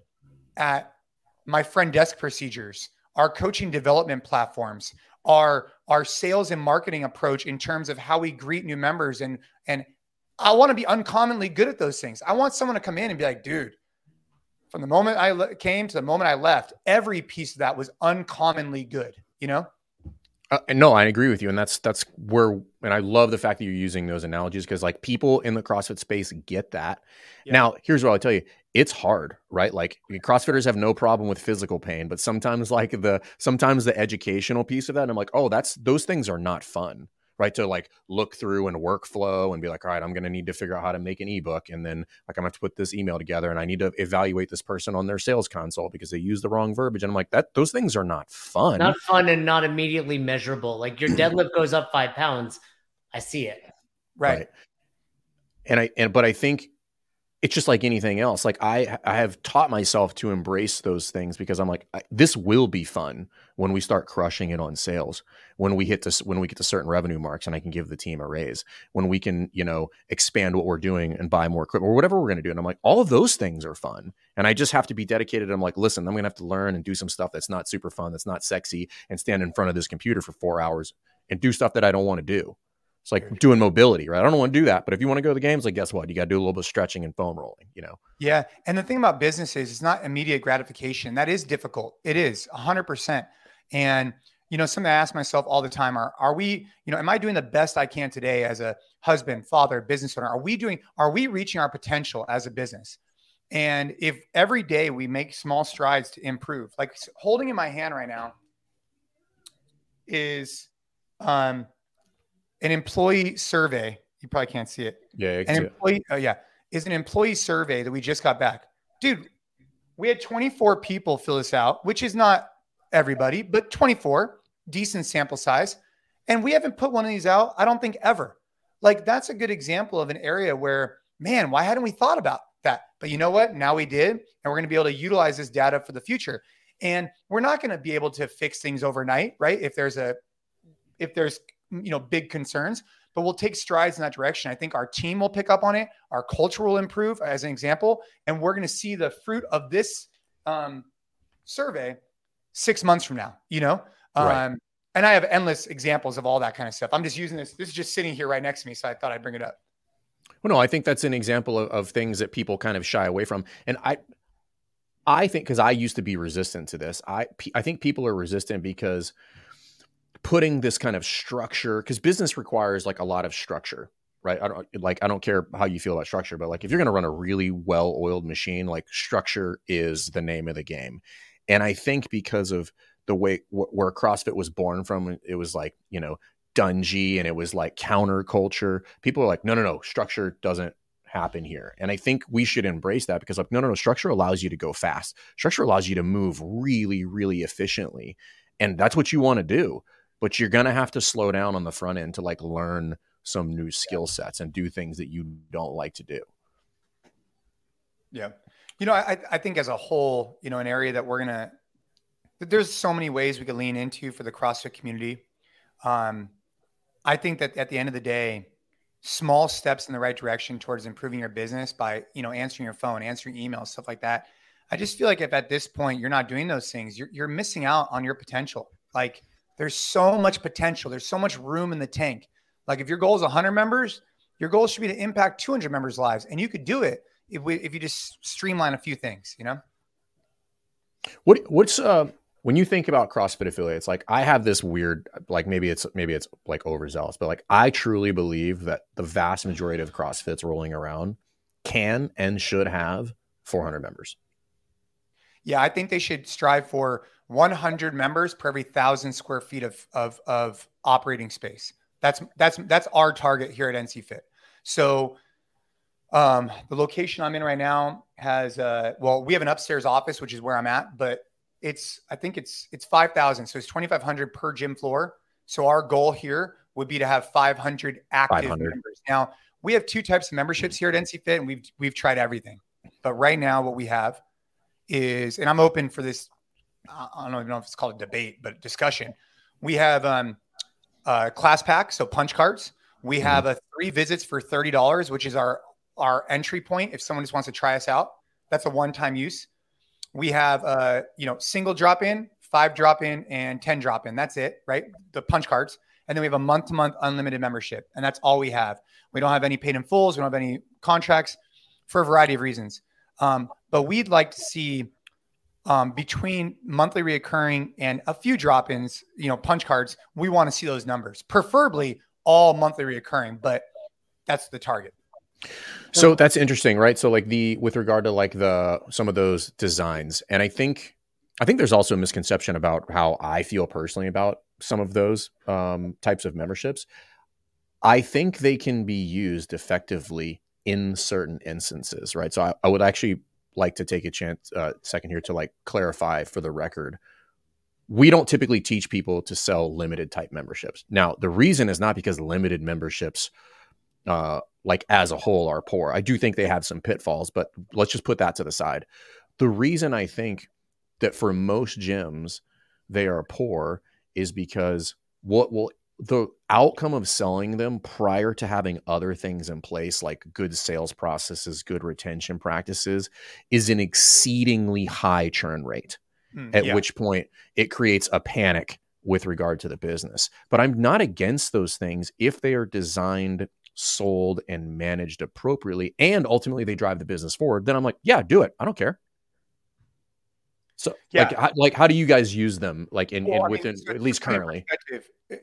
at my friend desk procedures, our coaching development platforms, our our sales and marketing approach in terms of how we greet new members and and I want to be uncommonly good at those things. I want someone to come in and be like, dude, from the moment I came to the moment I left, every piece of that was uncommonly good, you know? Uh, no, I agree with you, and that's that's where, and I love the fact that you're using those analogies because like people in the CrossFit space get that. Yeah. Now, here's what I'll tell you: it's hard, right? Like CrossFitters have no problem with physical pain, but sometimes like the sometimes the educational piece of that, I'm like, oh, that's those things are not fun right? To like look through and workflow and be like, all right, I'm going to need to figure out how to make an ebook. And then like, I'm going to have to put this email together and I need to evaluate this person on their sales console because they use the wrong verbiage. And I'm like, that those things are not fun. Not fun and not immediately measurable. Like your [clears throat] deadlift goes up five pounds. I see it. Right. right. And I, and, but I think it's just like anything else. Like I, I have taught myself to embrace those things because I'm like, I, this will be fun when we start crushing it on sales. When we hit this, when we get to certain revenue marks, and I can give the team a raise. When we can, you know, expand what we're doing and buy more equipment or whatever we're going to do. And I'm like, all of those things are fun, and I just have to be dedicated. I'm like, listen, I'm going to have to learn and do some stuff that's not super fun, that's not sexy, and stand in front of this computer for four hours and do stuff that I don't want to do. It's like doing mobility, right? I don't want to do that, but if you want to go to the games, like guess what? You got to do a little bit of stretching and foam rolling, you know? Yeah. And the thing about business is it's not immediate gratification. That is difficult. It is 100%. And, you know, something I ask myself all the time are, are we, you know, am I doing the best I can today as a husband, father, business owner? Are we doing, are we reaching our potential as a business? And if every day we make small strides to improve, like holding in my hand right now is um, an employee survey. You probably can't see it. Yeah, an employee. Oh yeah, is an employee survey that we just got back, dude. We had 24 people fill this out, which is not everybody, but 24, decent sample size. And we haven't put one of these out, I don't think ever. Like that's a good example of an area where, man, why hadn't we thought about that? But you know what? Now we did, and we're going to be able to utilize this data for the future. And we're not going to be able to fix things overnight, right? If there's a if there's you know big concerns, but we'll take strides in that direction. I think our team will pick up on it. Our culture will improve, as an example, and we're going to see the fruit of this um, survey six months from now. You know, right. um, and I have endless examples of all that kind of stuff. I'm just using this. This is just sitting here right next to me, so I thought I'd bring it up. Well, no, I think that's an example of, of things that people kind of shy away from, and I, I think because I used to be resistant to this. I I think people are resistant because putting this kind of structure because business requires like a lot of structure right? I don't like i don't care how you feel about structure but like if you're going to run a really well oiled machine like structure is the name of the game. And i think because of the way wh- where crossfit was born from it was like you know dungy and it was like counterculture people are like no no no structure doesn't happen here. And i think we should embrace that because like no no no structure allows you to go fast. Structure allows you to move really really efficiently. And that's what you want to do but you're going to have to slow down on the front end to like learn some new skill sets and do things that you don't like to do. Yeah. You know, I, I think as a whole, you know, an area that we're going to, there's so many ways we could lean into for the CrossFit community. Um, I think that at the end of the day, small steps in the right direction towards improving your business by, you know, answering your phone, answering emails, stuff like that. I just feel like if at this point you're not doing those things, you're, you're missing out on your potential. Like there's so much potential. There's so much room in the tank. Like if your goal is 100 members, your goal should be to impact 200 members' lives, and you could do it if we if you just streamline a few things. You know. What what's uh when you think about CrossFit affiliates? Like I have this weird like maybe it's maybe it's like overzealous, but like I truly believe that the vast majority of CrossFits rolling around can and should have 400 members. Yeah, I think they should strive for 100 members per every thousand square feet of, of, of operating space. That's that's that's our target here at NC Fit. So um, the location I'm in right now has uh, well, we have an upstairs office, which is where I'm at, but it's I think it's it's five thousand, so it's twenty five hundred per gym floor. So our goal here would be to have 500 active 500. members. Now we have two types of memberships here at NC Fit, and we've we've tried everything, but right now what we have is, and I'm open for this I don't even know if it's called a debate, but discussion. We have um, uh, class packs, so punch cards. We mm-hmm. have a three visits for thirty dollars, which is our our entry point if someone just wants to try us out. That's a one time use. We have uh, you know single drop in, five drop in, and ten drop in. That's it, right? The punch cards, and then we have a month to month unlimited membership, and that's all we have. We don't have any paid in fulls. We don't have any contracts for a variety of reasons. Um, but we'd like to see um, between monthly reoccurring and a few drop-ins, you know, punch cards, we want to see those numbers, preferably all monthly reoccurring, but that's the target. So that's interesting, right? So like the with regard to like the some of those designs, and I think I think there's also a misconception about how I feel personally about some of those um, types of memberships. I think they can be used effectively in certain instances, right? So I, I would actually like to take a chance uh, second here to like clarify for the record we don't typically teach people to sell limited type memberships. Now the reason is not because limited memberships uh, like as a whole are poor. I do think they have some pitfalls but let's just put that to the side. The reason i think that for most gyms they are poor is because what will the outcome of selling them prior to having other things in place like good sales processes good retention practices is an exceedingly high churn rate mm, at yeah. which point it creates a panic with regard to the business. But i'm not against those things if they are designed sold and managed appropriately and ultimately they drive the business forward then i'm like yeah do it. I don't care so, yeah. like, how, like, how do you guys use them? Like, in, well, in within mean, at least currently,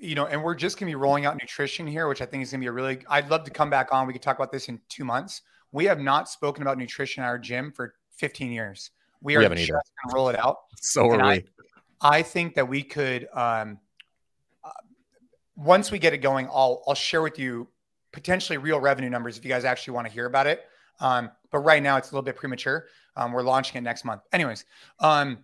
you know, and we're just gonna be rolling out nutrition here, which I think is gonna be a really. I'd love to come back on. We could talk about this in two months. We have not spoken about nutrition at our gym for 15 years. We are we just gonna roll it out. So are we. I, I think that we could um, uh, once we get it going, I'll I'll share with you potentially real revenue numbers if you guys actually want to hear about it. Um, but right now it's a little bit premature. Um, we're launching it next month. Anyways, um,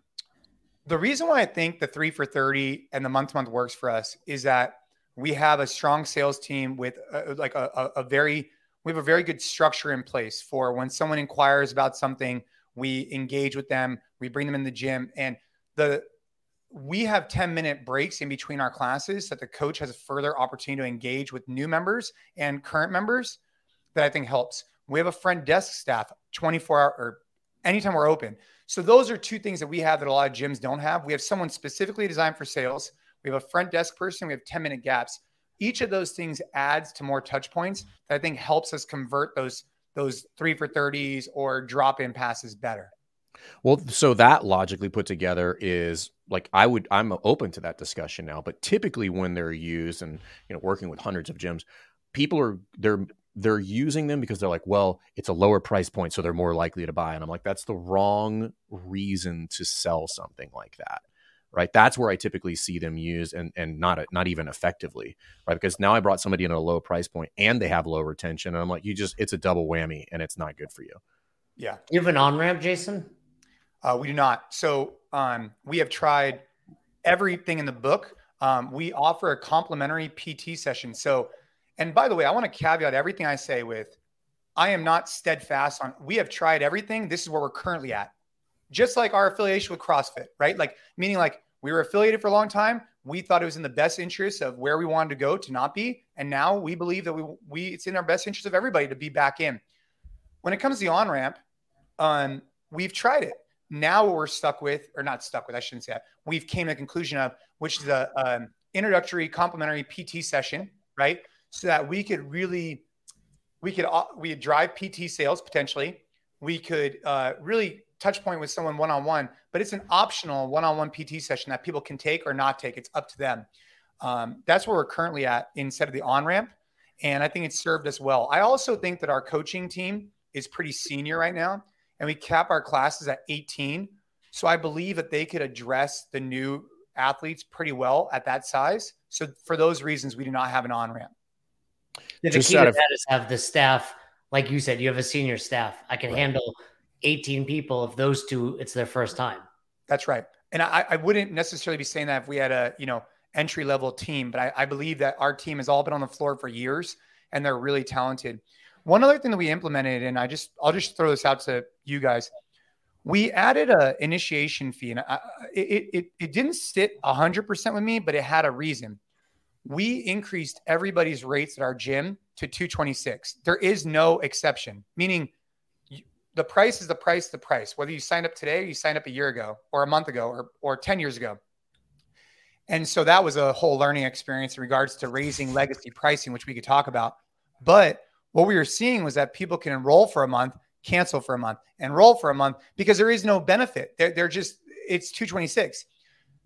the reason why I think the three for 30 and the month to month works for us is that we have a strong sales team with uh, like a, a, a, very, we have a very good structure in place for when someone inquires about something, we engage with them, we bring them in the gym and the, we have 10 minute breaks in between our classes so that the coach has a further opportunity to engage with new members and current members that I think helps. We have a front desk staff 24 hour or anytime we're open. So those are two things that we have that a lot of gyms don't have. We have someone specifically designed for sales. We have a front desk person. We have 10 minute gaps. Each of those things adds to more touch points that I think helps us convert those those three for 30s or drop in passes better. Well, so that logically put together is like I would I'm open to that discussion now, but typically when they're used and you know working with hundreds of gyms, people are they're they're using them because they're like, well, it's a lower price point, so they're more likely to buy. And I'm like, that's the wrong reason to sell something like that. Right. That's where I typically see them used and, and not, not even effectively. Right. Because now I brought somebody in at a low price point and they have low retention. And I'm like, you just, it's a double whammy and it's not good for you. Yeah. You have an on ramp, Jason? Uh, we do not. So um, we have tried everything in the book. Um, we offer a complimentary PT session. So and by the way, I want to caveat everything I say with I am not steadfast on we have tried everything. This is where we're currently at. Just like our affiliation with CrossFit, right? Like meaning like we were affiliated for a long time. We thought it was in the best interest of where we wanted to go to not be. And now we believe that we we it's in our best interest of everybody to be back in. When it comes to the on-ramp, um, we've tried it. Now what we're stuck with, or not stuck with, I shouldn't say that. We've came to the conclusion of which is a um, introductory complimentary PT session, right? So that we could really we could uh, we could drive PT sales potentially. We could uh, really touch point with someone one on one, but it's an optional one on one PT session that people can take or not take. It's up to them. Um, that's where we're currently at instead of the on ramp, and I think it's served us well. I also think that our coaching team is pretty senior right now, and we cap our classes at 18. So I believe that they could address the new athletes pretty well at that size. So for those reasons, we do not have an on ramp. The Just key to of, that is have the staff, like you said, you have a senior staff. I can right. handle 18 people if those two, it's their first time. That's right. And I, I wouldn't necessarily be saying that if we had a, you know, entry level team, but I, I believe that our team has all been on the floor for years and they're really talented. One other thing that we implemented, and I just, I'll just throw this out to you guys. We added a initiation fee, and I, it, it it didn't sit hundred percent with me, but it had a reason we increased everybody's rates at our gym to 226. There is no exception, meaning the price is the price, the price, whether you signed up today or you signed up a year ago or a month ago or, or 10 years ago. And so that was a whole learning experience in regards to raising legacy pricing, which we could talk about. But what we were seeing was that people can enroll for a month, cancel for a month, enroll for a month because there is no benefit. They're, they're just, it's 226.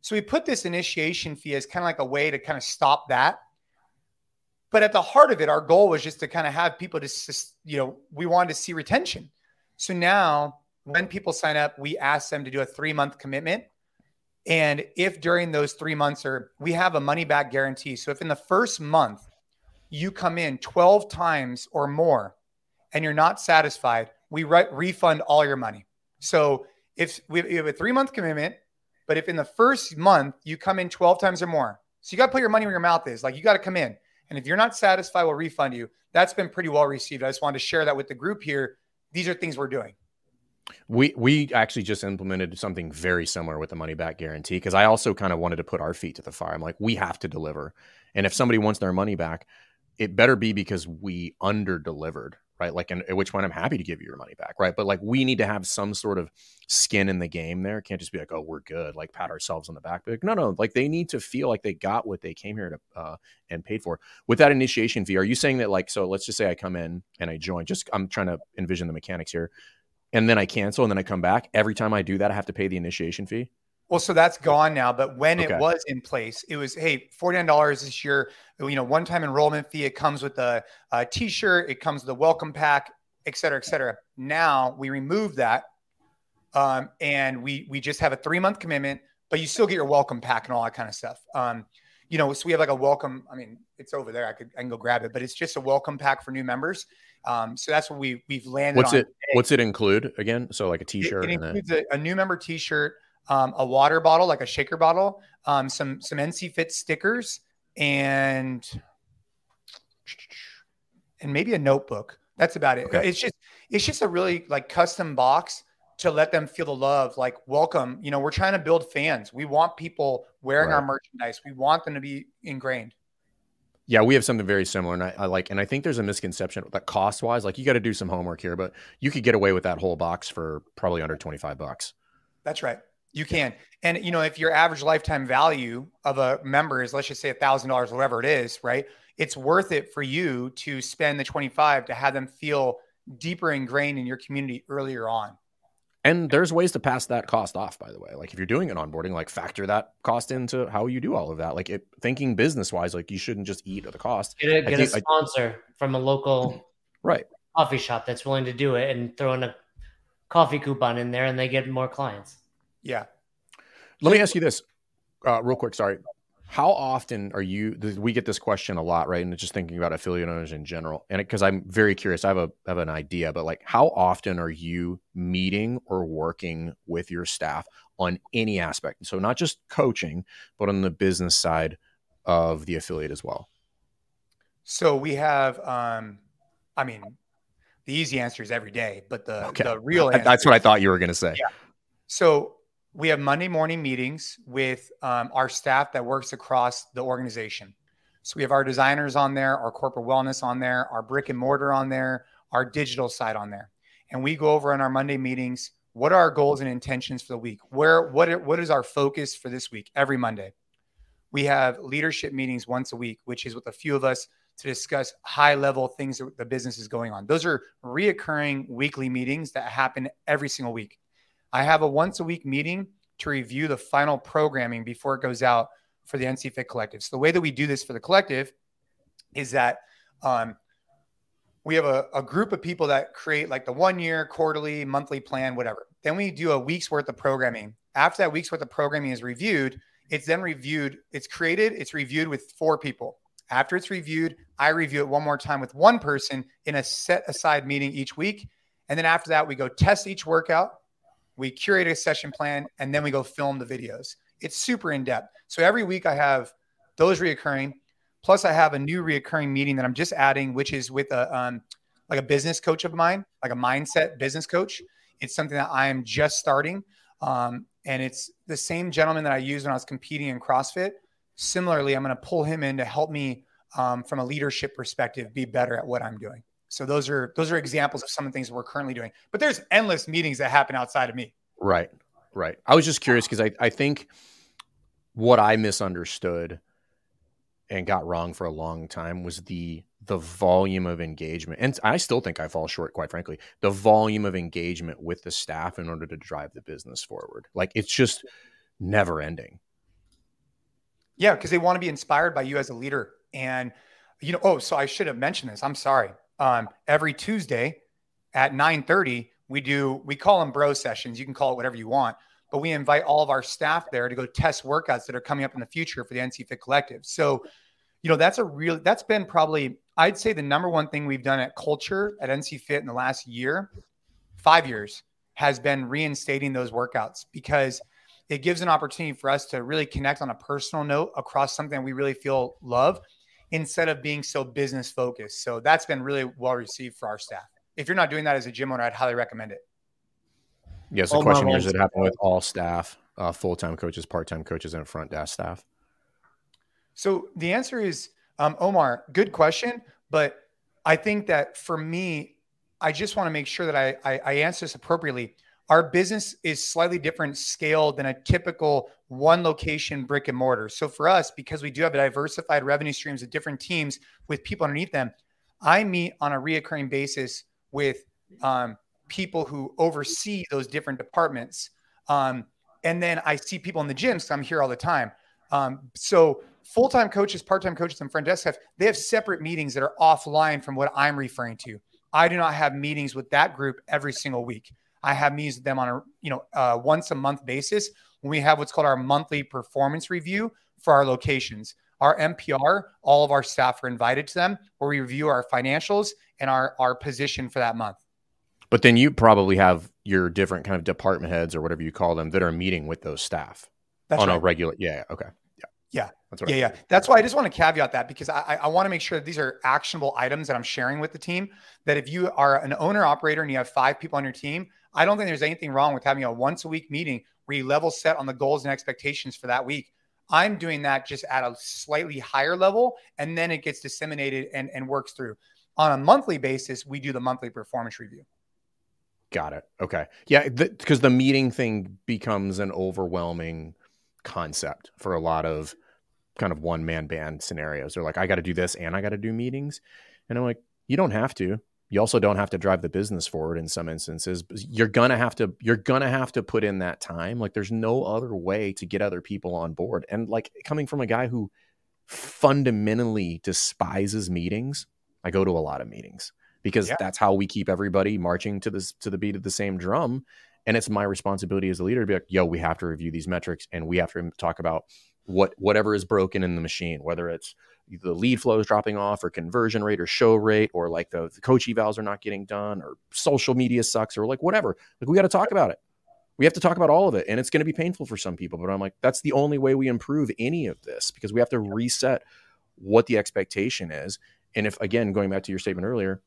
So we put this initiation fee as kind of like a way to kind of stop that. But at the heart of it, our goal was just to kind of have people just, you know, we wanted to see retention. So now when people sign up, we ask them to do a three month commitment. And if during those three months or we have a money back guarantee. So if in the first month you come in 12 times or more and you're not satisfied, we re- refund all your money. So if we have a three month commitment, but if in the first month you come in 12 times or more, so you got to put your money where your mouth is. Like you got to come in. And if you're not satisfied, we'll refund you. That's been pretty well received. I just wanted to share that with the group here. These are things we're doing. We we actually just implemented something very similar with the money back guarantee because I also kind of wanted to put our feet to the fire. I'm like, we have to deliver. And if somebody wants their money back, it better be because we under delivered, right? Like, and at which point I'm happy to give you your money back, right? But like, we need to have some sort of skin in the game there. Can't just be like, oh, we're good, like pat ourselves on the back. But like, no, no, like they need to feel like they got what they came here to uh, and paid for. With that initiation fee, are you saying that like, so let's just say I come in and I join, just I'm trying to envision the mechanics here, and then I cancel and then I come back. Every time I do that, I have to pay the initiation fee. Well, so that's gone now. But when okay. it was in place, it was hey, forty nine dollars this year. You know, one time enrollment fee. It comes with a a t-shirt. It comes with a welcome pack, et cetera, et cetera. Now we remove that, um, and we we just have a three month commitment, but you still get your welcome pack and all that kind of stuff. Um, you know, so we have like a welcome. I mean, it's over there. I could I can go grab it, but it's just a welcome pack for new members. Um, so that's what we we've landed. What's on it? today. What's it include again? So like a It, T-shirt. it then, includes a, a new member T-shirt, um, a water bottle, like a shaker bottle, um, some some NC Fit stickers, and and maybe a notebook. That's about it. Okay. It's just it's just a really like custom box to let them feel the love. Like welcome. You know, we're trying to build fans. We want people wearing our merchandise. We want them to be ingrained. Yeah, we have something very similar, and I, I like, and I think there's a misconception that cost wise, like you got to do some homework here, but you could get away with that whole box for probably under twenty five bucks. That's right. You can. And you know, if your average lifetime value of a member is let's just say a thousand dollars, whatever it is, right? It's worth it for you to spend the 25 to have them feel deeper ingrained in your community earlier on. And there's ways to pass that cost off, by the way. Like if you're doing an onboarding, like factor that cost into how you do all of that. Like it, thinking business wise, like you shouldn't just eat at the cost. Get a, I get a think I- sponsor from a local [laughs] Right. coffee shop that's willing to do it and throw in a coffee coupon in there and they get more clients. Yeah. Let me ask you this, uh, real quick. Sorry. How often are you? We get this question a lot, right? And just thinking about affiliate owners in general, and because I'm very curious, I have a have an idea, but like, how often are you meeting or working with your staff on any aspect? So not just coaching, but on the business side of the affiliate as well. So we have um I mean the easy answer is every day, but the Okay. the real answer That's what I thought you were going to say. Yeah. So we have Monday morning meetings with um, our staff that works across the organization. So we have our designers on there, our corporate wellness on there, our brick and mortar on there, our digital side on there, and we go over in our Monday meetings. What are our goals and intentions for the week? Where what what is our focus for this week? Every Monday, we have leadership meetings once a week, which is with a few of us to discuss high level things that the business is going on. Those are reoccurring weekly meetings that happen every single week. I have a once a week meeting to review the final programming before it goes out for the NC Fit Collective. So the way that we do this for the collective is that um, we have a, a group of people that create like the one year, quarterly, monthly plan, whatever. Then we do a week's worth of programming. After that week's worth of programming is reviewed, it's then reviewed, it's created, it's reviewed with four people. After it's reviewed, I review it one more time with one person in a set aside meeting each week. And then after that, we go test each workout, we curate a session plan, and then we go film the videos. It's super in depth. So every week I have those reoccurring. Plus, I have a new reoccurring meeting that I'm just adding, which is with a um, like a business coach of mine, like a mindset business coach. It's something that I am just starting, um, and it's the same gentleman that I used when I was competing in CrossFit. Similarly, I'm going to pull him in to help me um, from a leadership perspective be better at what I'm doing. So those are those are examples of some of the things we're currently doing. But there's endless meetings that happen outside of me. Right. Right. I was just curious because I, I think what I misunderstood and got wrong for a long time was the the volume of engagement. And I still think I fall short, quite frankly, the volume of engagement with the staff in order to drive the business forward. Like it's just never ending. Yeah, because they want to be inspired by you as a leader. And you know, oh, so I should have mentioned this. I'm sorry. Um, every Tuesday at 9:30, we do we call them bro sessions. You can call it whatever you want, but we invite all of our staff there to go test workouts that are coming up in the future for the NC Fit Collective. So, you know, that's a real that's been probably I'd say the number one thing we've done at culture at NC Fit in the last year, five years, has been reinstating those workouts because it gives an opportunity for us to really connect on a personal note across something we really feel love instead of being so business focused. So that's been really well received for our staff. If you're not doing that as a gym owner, I'd highly recommend it. Yes, the Omar question here is wants- it happen with all staff, uh, full time coaches, part time coaches, and front desk staff? So the answer is um, Omar, good question. But I think that for me, I just want to make sure that I, I, I answer this appropriately. Our business is slightly different scale than a typical one location brick and mortar. So for us, because we do have diversified revenue streams of different teams with people underneath them, I meet on a reoccurring basis with um, people who oversee those different departments. Um, and then I see people in the gym, So I'm here all the time. Um, so full-time coaches, part-time coaches, and front desk staff, they have separate meetings that are offline from what I'm referring to. I do not have meetings with that group every single week. I have meetings with them on a you know uh, once a month basis when we have what's called our monthly performance review for our locations. Our MPR, all of our staff are invited to them where we review our financials and our, our position for that month. But then you probably have your different kind of department heads or whatever you call them that are meeting with those staff That's on right. a regular. Yeah. Okay. Yeah. Yeah. That's Yeah, yeah. That's why I just want to caveat that because I, I want to make sure that these are actionable items that I'm sharing with the team. That if you are an owner operator and you have five people on your team, I don't think there's anything wrong with having a once a week meeting where you level set on the goals and expectations for that week. I'm doing that just at a slightly higher level, and then it gets disseminated and, and works through. On a monthly basis, we do the monthly performance review. Got it. Okay. Yeah, because the, the meeting thing becomes an overwhelming concept for a lot of kind of one man band scenarios. They're like, I got to do this and I got to do meetings. And I'm like, you don't have to. You also don't have to drive the business forward in some instances. You're gonna have to. You're gonna have to put in that time. Like, there's no other way to get other people on board. And like coming from a guy who fundamentally despises meetings, I go to a lot of meetings because yeah. that's how we keep everybody marching to this to the beat of the same drum. And it's my responsibility as a leader to be like, yo, we have to review these metrics and we have to talk about what whatever is broken in the machine, whether it's the lead flow is dropping off or conversion rate or show rate or like the, the coach evals are not getting done or social media sucks or like whatever. Like we got to talk about it. We have to talk about all of it. And it's going to be painful for some people. But I'm like, that's the only way we improve any of this because we have to reset what the expectation is. And if again, going back to your statement earlier,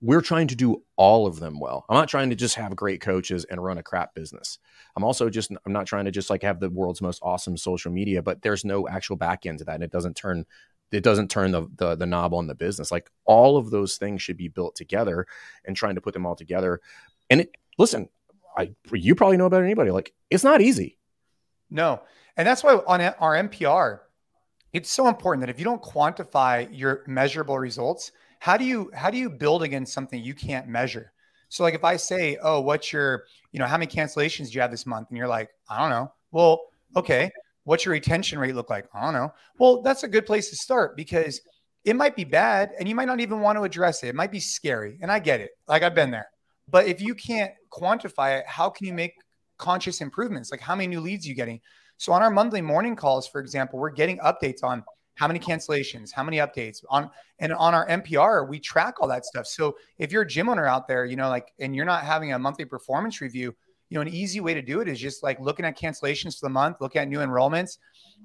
we're trying to do all of them well. I'm not trying to just have great coaches and run a crap business. I'm also just I'm not trying to just like have the world's most awesome social media, but there's no actual back end to that. And it doesn't turn it doesn't turn the, the the knob on the business. Like all of those things should be built together and trying to put them all together. And it listen, I you probably know better than anybody. Like it's not easy. No. And that's why on our MPR, it's so important that if you don't quantify your measurable results, how do you how do you build against something you can't measure? So like if i say oh what's your you know how many cancellations do you have this month? and you're like i don't know. Well okay what's your retention rate look like? I don't know. Well that's a good place to start because it might be bad and you might not even want to address it. It might be scary and i get it. Like i've been there. But if you can't quantify it how can you make conscious improvements? Like how many new leads you getting? So on our monthly morning calls for example we're getting updates on how many cancellations, how many updates on and on our MPR, we track all that stuff. So if you're a gym owner out there, you know, like and you're not having a monthly performance review, you know, an easy way to do it is just like looking at cancellations for the month, looking at new enrollments,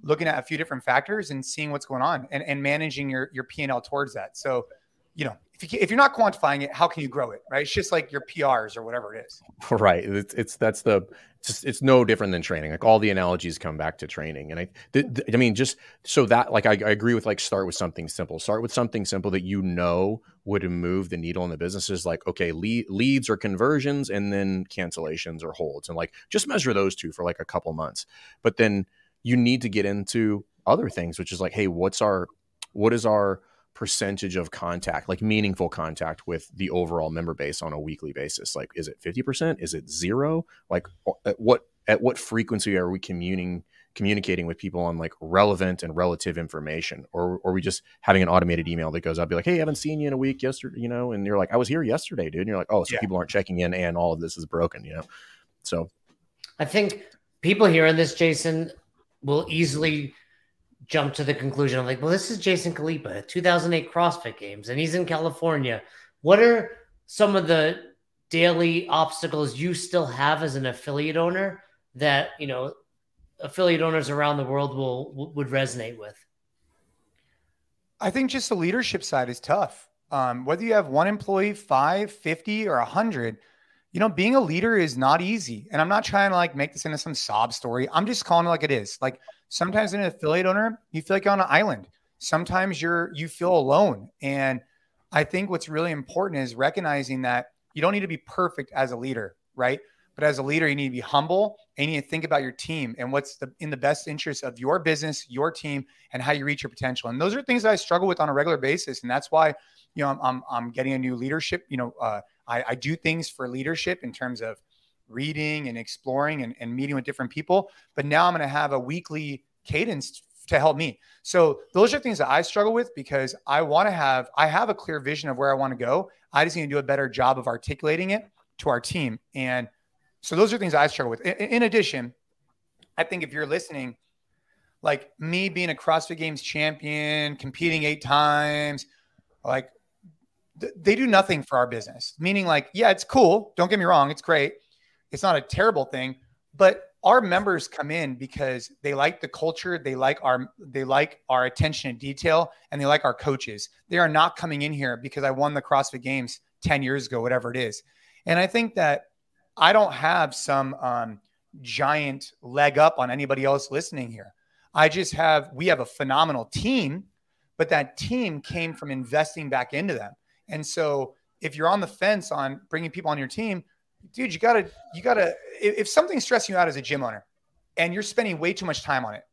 looking at a few different factors and seeing what's going on and, and managing your your P&L towards that. So, you know, if, you, if you're not quantifying it, how can you grow it? Right. It's just like your PRs or whatever it is. [laughs] Right. It's, it's that's the, it's, it's no different than training. Like all the analogies come back to training. And I, th- th- I mean, just so that, like, I, I, agree with like, start with something simple, start with something simple that you know would move the needle in the business is like, okay, lead, leads or conversions and then cancellations or holds. And like, just measure those two for like a couple months. But then you need to get into other things, which is like, Hey, what's our, what is our, percentage of contact, like meaningful contact with the overall member base on a weekly basis? Like, is it 50%? Is it zero? Like at what, at what frequency are we communing, communicating with people on like relevant and relative information? Or, or are we just having an automated email that goes out, be like, Hey, I haven't seen you in a week yesterday, you know? And you're like, I was here yesterday, dude. And you're like, Oh, so yeah. people aren't checking in and all of this is broken, you know? So I think people hearing this, Jason, will easily jump to the conclusion of like, well, this is Jason Khalipa, 2008 CrossFit Games, and he's in California. What are some of the daily obstacles you still have as an affiliate owner that you know affiliate owners around the world will would resonate with? I think just the leadership side is tough. Um, whether you have one employee, five, 50, or 100, you know, being a leader is not easy. And I'm not trying to like make this into some sob story. I'm just calling it like it is. Like sometimes in an affiliate owner, you feel like you're on an island. Sometimes you're you feel alone. And I think what's really important is recognizing that you don't need to be perfect as a leader, right? But as a leader, you need to be humble and you need to think about your team and what's the, in the best interest of your business, your team, and how you reach your potential. And those are things that I struggle with on a regular basis. And that's why, you know, I'm, I'm, I'm getting a new leadership, you know, uh, I, I do things for leadership in terms of reading and exploring and, and meeting with different people. But now I'm going to have a weekly cadence to help me. So those are things that I struggle with because I want to have I have a clear vision of where I want to go. I just need to do a better job of articulating it to our team. And so those are things I struggle with. In, in addition, I think if you're listening, like me being a CrossFit Games champion, competing eight times, like th- they do nothing for our business. Meaning, like, yeah, it's cool. Don't get me wrong, it's great. It's not a terrible thing, but our members come in because they like the culture, they like our they like our attention to detail, and they like our coaches. They are not coming in here because I won the CrossFit Games 10 years ago, whatever it is. And I think that I don't have some um, giant leg up on anybody else listening here. I just have, we have a phenomenal team, but that team came from investing back into them. And so if you're on the fence on bringing people on your team, dude, you gotta, you gotta, if, if something's stressing you out as a gym owner and you're spending way too much time on it,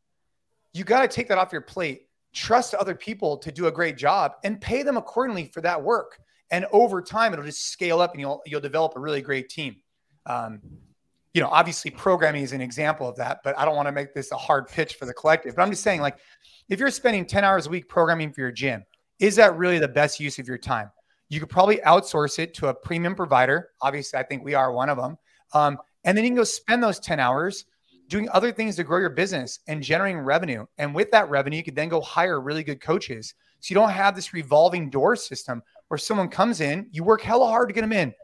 you gotta take that off your plate, trust other people to do a great job and pay them accordingly for that work. And over time, it'll just scale up and you'll, you'll develop a really great team. Um, you know, obviously programming is an example of that, but I don't want to make this a hard pitch for the collective. But I'm just saying, like, if you're spending 10 hours a week programming for your gym, is that really the best use of your time? You could probably outsource it to a premium provider. Obviously, I think we are one of them. Um, and then you can go spend those 10 hours doing other things to grow your business and generating revenue. And with that revenue, you could then go hire really good coaches. So you don't have this revolving door system where someone comes in, you work hella hard to get them in.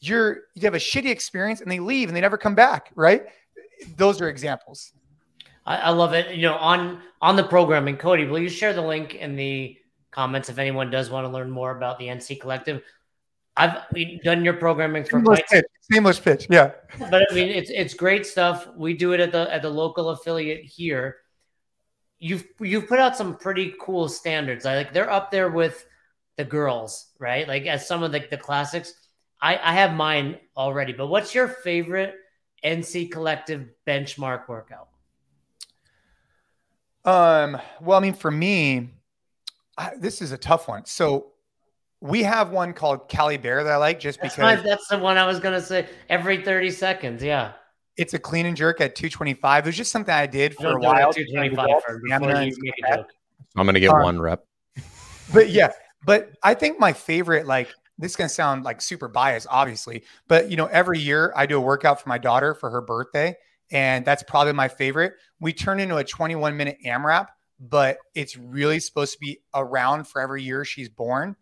You're you have a shitty experience and they leave and they never come back, right? Those are examples. I, I love it. You know, on on the programming, Cody, will you share the link in the comments if anyone does want to learn more about the NC Collective? I've done your programming for Seamless pitch. Seamless pitch, yeah. But I mean, it's it's great stuff. We do it at the at the local affiliate here. You've you've put out some pretty cool standards. I like they're up there with the girls, right? Like as some of the, the classics. I, I have mine already, but what's your favorite NC Collective benchmark workout? Um, well, I mean, for me, I, this is a tough one. So we have one called Cali Bear that I like just that's because my, that's the one I was gonna say every 30 seconds. Yeah. It's a clean and jerk at 225. It was just something I did for a while. 225 for, before you make a joke. I'm gonna get um, one rep. But yeah, but I think my favorite, like this is gonna sound like super biased, obviously, but you know, every year I do a workout for my daughter for her birthday, and that's probably my favorite. We turn into a 21 minute AMRAP, but it's really supposed to be around for every year she's born.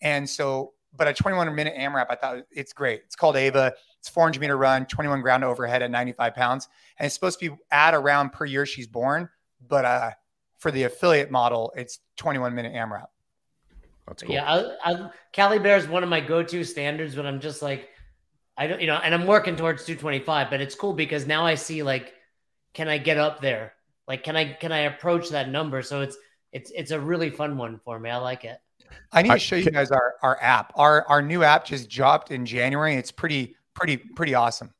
And so, but a 21 minute AMRAP, I thought it's great. It's called Ava. It's 400 meter run, 21 ground overhead at 95 pounds, and it's supposed to be at around per year she's born. But uh, for the affiliate model, it's 21 minute AMRAP. That's cool. Yeah, I, I, Cali Bear is one of my go-to standards when I'm just like, I don't, you know, and I'm working towards 225, but it's cool because now I see like, can I get up there? Like, can I can I approach that number? So it's it's it's a really fun one for me. I like it. I need to show you guys our our app. Our our new app just dropped in January. It's pretty pretty pretty awesome.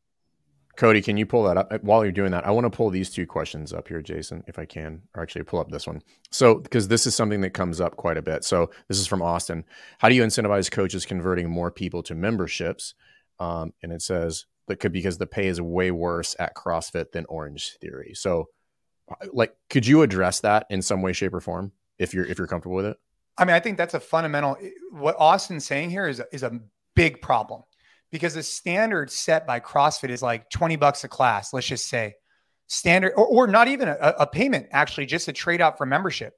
Cody, can you pull that up while you're doing that? I want to pull these two questions up here, Jason, if I can, or actually pull up this one. So, because this is something that comes up quite a bit. So, this is from Austin. How do you incentivize coaches converting more people to memberships? Um, and it says that could because the pay is way worse at CrossFit than Orange Theory. So, like, could you address that in some way, shape, or form if you're if you're comfortable with it? I mean, I think that's a fundamental. What Austin's saying here is is a big problem because the standard set by CrossFit is like 20 bucks a class, let's just say standard, or, or not even a, a, payment, actually, just a trade out for membership.